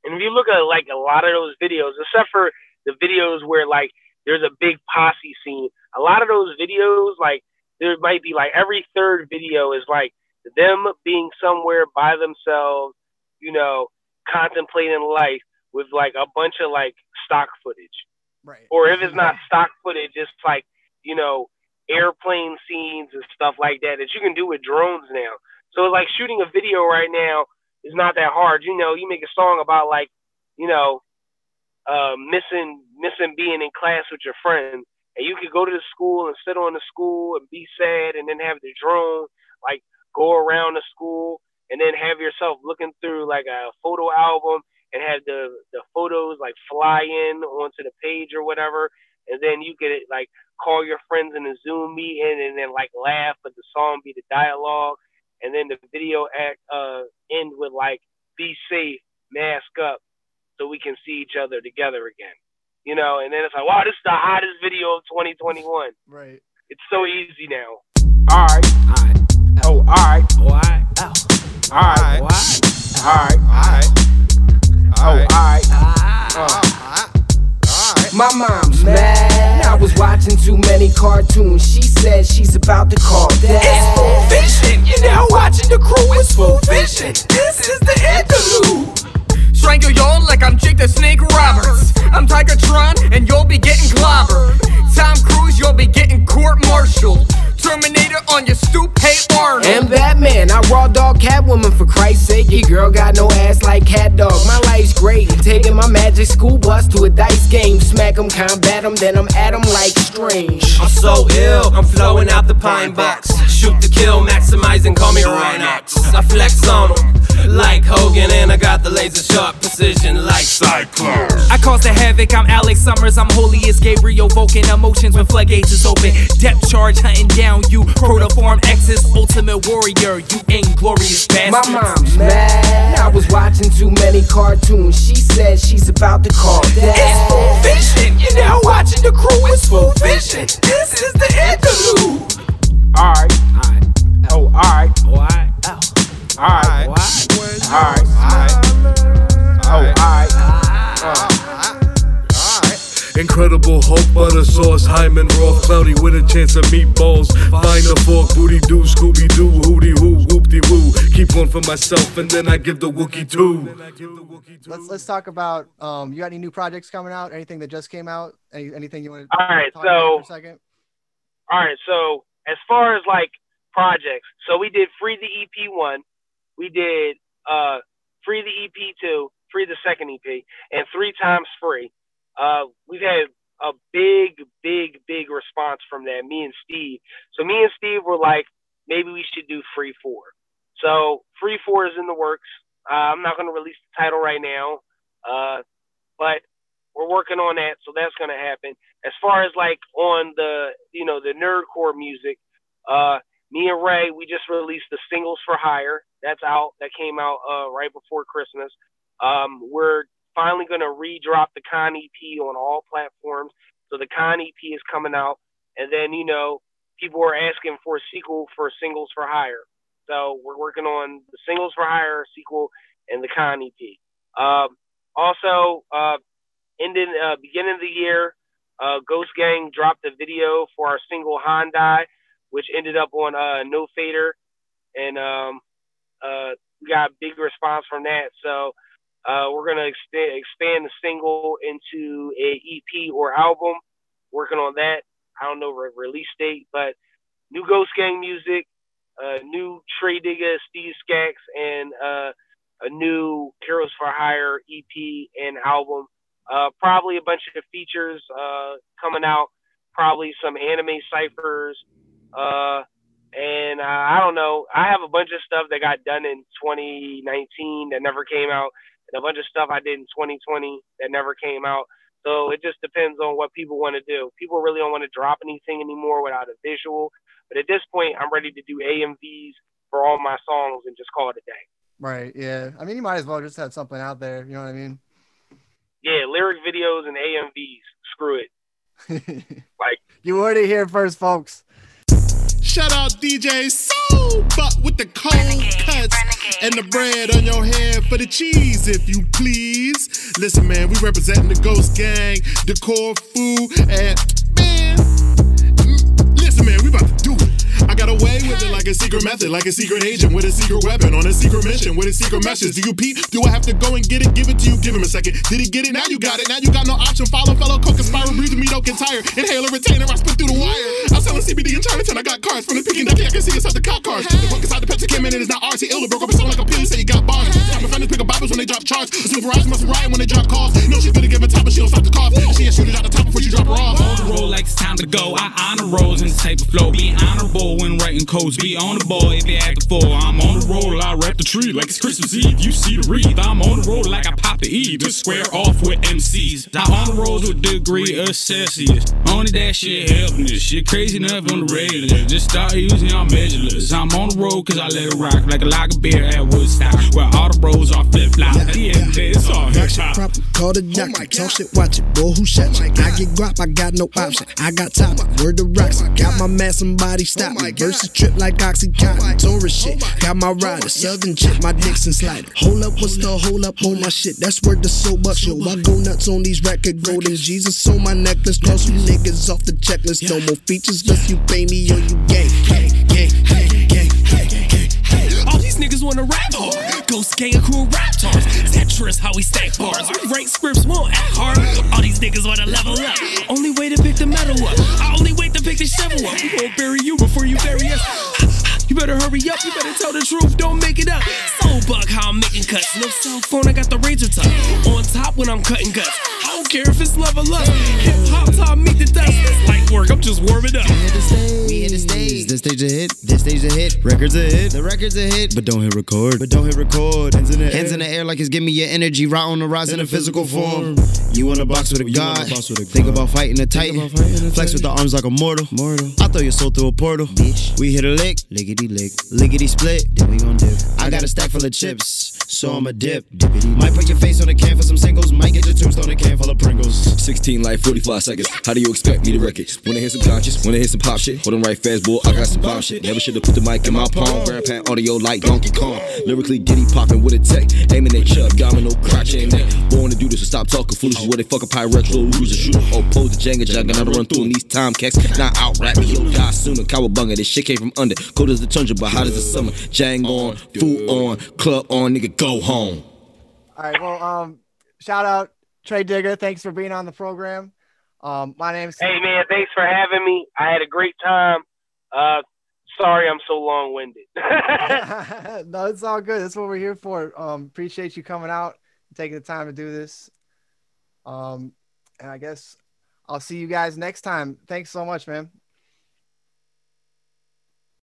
And if you look at like a lot of those videos, except for the videos where like there's a big posse scene, a lot of those videos like there might be like every third video is like them being somewhere by themselves, you know, contemplating life with like a bunch of like stock footage. Right. Or if it's not stock footage, it's like, you know, airplane scenes and stuff like that that you can do with drones now. So like shooting a video right now is not that hard. You know, you make a song about like, you know, uh, missing missing being in class with your friends, and you could go to the school and sit on the school and be sad, and then have the drone like go around the school, and then have yourself looking through like a photo album and have the the photos like fly in onto the page or whatever, and then you could like call your friends in a Zoom meeting and then like laugh, but the song be the dialogue, and then the video act uh end with like be safe, mask up, so we can see each other together again. You know, and then it's like, wow, this is the hottest video of 2021. Right. It's so easy now. All right. All right. Oh, alright. Alright. Alright. Alright. Alright. Oh, Oh, alright. My mom's mad. I was watching too many cartoons. She said she's about to call dad. It's full vision. You're now watching the crew. It's full vision. This is the interlude. Strangle y'all like I'm Jake the Snake Roberts. I'm Tigatron, and you'll be getting clobbered. Tom Cruise, you'll be getting court martialed. Hater on your stoop, hey Arnold. And Batman, I raw dog Catwoman for Christ's sake. Your girl got no ass like cat dog. My life's great. Taking my magic school bus to a dice game. Smack 'em, combat 'em, then I'm at 'em like strange. I'm so ill, I'm flowing out the pine box. Shoot to kill, maximizing, call me Rhinox. I flex on 'em like Hogan, and I got the laser sharp precision like Cyclones. I cause the havoc, I'm Alex Summers, I'm holy as Gabriel Vulcan. Emotions when floodgates is open. Depth charge hunting down you. Protoform X's ultimate warrior, you inglorious My mom's mad. I was watching too many cartoons. She said she's about to call dad. It's full vision, you're now watching the crew, it's full vision. This is the interlude. Alright, alright. Oh, alright. Oh, alright. Alright. Incredible Hulk, butter sauce, Hyman Roth, cloudy with a chance of meatballs. Find a fork, booty doo, Scooby Doo, hooty hoo, whoopty woo. Keep one for myself and then I give the Wookie two. Let's let's talk about um. You got any new projects coming out? Anything that just came out? Any, anything you want to? All right, talk about so- for a second. All right, so as far as like projects, so we did free the EP one, we did uh free the EP two, free the second EP, and three times free. Uh, we've had a big, big, big response from that. Me and Steve. So me and Steve were like, maybe we should do free four. So free four is in the works. Uh, I'm not going to release the title right now, uh, but we're working on that, so that's going to happen. As far as like on the you know the nerdcore music, uh, me and Ray we just released the singles for hire. That's out. That came out uh, right before Christmas. Um, we're finally going to redrop the Con EP on all platforms. So the Con EP is coming out, and then you know people are asking for a sequel for Singles for Hire. So we're working on the Singles for Hire sequel and the Con EP. Um, also, uh, ending uh, beginning of the year, uh, Ghost Gang dropped a video for our single Hyundai, which ended up on uh, No Fader, and um, uh, we got a big response from that. So uh, we're gonna expand expand the single into a EP or album. Working on that. I don't know re- release date, but new Ghost Gang music, uh, new Tray Digga, Steve Skax, and uh, a new Heroes for Hire EP and album. Uh, probably a bunch of features uh, coming out. Probably some anime ciphers. Uh, and I don't know. I have a bunch of stuff that got done in 2019 that never came out, and a bunch of stuff I did in 2020 that never came out. So it just depends on what people want to do. People really don't want to drop anything anymore without a visual. But at this point, I'm ready to do AMVs for all my songs and just call it a day. Right. Yeah. I mean, you might as well just have something out there. You know what I mean? Yeah, lyric videos and AMVs. Screw it. Like You heard it here first, folks. Shout out DJ Soul, but with the cold cuts and the bread on your head for the cheese, if you please. Listen, man, we representing the Ghost Gang, Decor Food, and man, we about to do it. I got away with it like a secret method, like a secret agent with a secret weapon on a secret mission with a secret message. Do you peep? Do I have to go and get it? Give it to you. Give him a second. Did he get it? Now you got it. Now you got no option. Follow fellow co-conspirator, breathe me, don't get tired. Inhale a retainer, I spit through the wire. I'm selling CBD in Chinatown. I got cars from the picking ducky. I can see inside the cop cars. The book inside the Pepsi came in and it's not RT Iller. Broke up a song like a pill. Say you got bars. Time offenders pick up Bibles when they drop charts. Assume Verizon must riot when they drop calls. No, she's gonna give a top, but she don't stop the cough. She ain't shoot it out the top before you drop her off. On the roll like it's time to go. I honor rolls in the type of flow. Be honorable when writing codes. Be on the ball if you act for. I'm on the roll. I rap the tree like it's Christmas Eve. You see the wreath. I'm on the roll like I pop the E. Just square off with MCs. I on the rolls with degree of Celsius. Only that shit helping this shit crazy enough on the regular. Just start using y'all measureless. I'm on the road cause I let it rock like a lager beer at Woodstock. Where all the rolls are flip flop. At the end the it's all hip hop. Call the doctor, talk shit, watch it, boy, who shot you? I get guap, I got no option. I got top, word to rocks. I Got my man, somebody stop oh me. Versus trip like Oxycontin, Taurus shit. Oh Got my rider, Southern chick, my Dixon slider. Hold up, what's the hold up on my shit? That's worth the so bucks, yo. I go nuts on these record golden Jesus on my necklace. Cross you niggas off the checklist. No more features, unless you pay me or you gang, gang, gang, gang, gang, gang, gang, gang. All these niggas wanna rap hard. Ghost gang and crew raptors. Tetris, how we stack bars. We write scripts, won't act hard. All these niggas wanna level up. Only way to pick the metal up. I only wait to pick the shovel up. We gon' bury you before you bury us. You better hurry up, you better tell the truth, don't make it up. Soul bug, how I'm making cuts. No cell phone, I got the razor tuck. On top when I'm cutting guts. I don't care if it's love or lust. Hip hop top, meet the dust. It's light work, I'm just warming up. We in the stage. This stage a hit. This stage a hit. Records a hit. The records a hit. But don't hit record. But don't hit record. Hands in the Hands air. in the air like it's give me your energy. Right on the rise in, a physical form. You want a box with a god. Think about fighting a titan. Flex with the arms like a mortal. Mortal. I throw your soul through a portal. Bitch. We hit a lick. Lickety lick. Lickety split. Then we gon' dip. I got a stack full of chips. So I'ma dip. Dippity. Might put your face on the can for some singles. Might get your tombstone a can full of Pringles. 16 like 45 seconds. How do you expect me to wreck it? Wanna hear some conscious? Wanna hear some pop shit? Hold on right fast, boy. I got some bomb shit. Never should've put the mic in my palm. Grandpa audio like Donkey Kong. Lyrically giddy popping with a tech. Aiming at Chubb, domino, crotch and neck. Born to do this, so stop talking foolish. Where they fuck a Pyrex, roll lose a shooter. Or oh, pose the Jenga jugger. Now to run through 'em. These time cats. Not out rap me, you'll die sooner. Cowabunga, this shit came from under. Cold as the tundra, but hot as the summer. Jang on, food on, club on, nigga, go home. All right. Well, um, shout out Tray Digga. Thanks for being on the program. Um, my name's Hey man, thanks for having me. I had a great time. Uh, sorry I'm so long winded. no, it's all good. That's what we're here for. Um, appreciate you coming out, and taking the time to do this. Um, and I guess I'll see you guys next time. Thanks so much, man.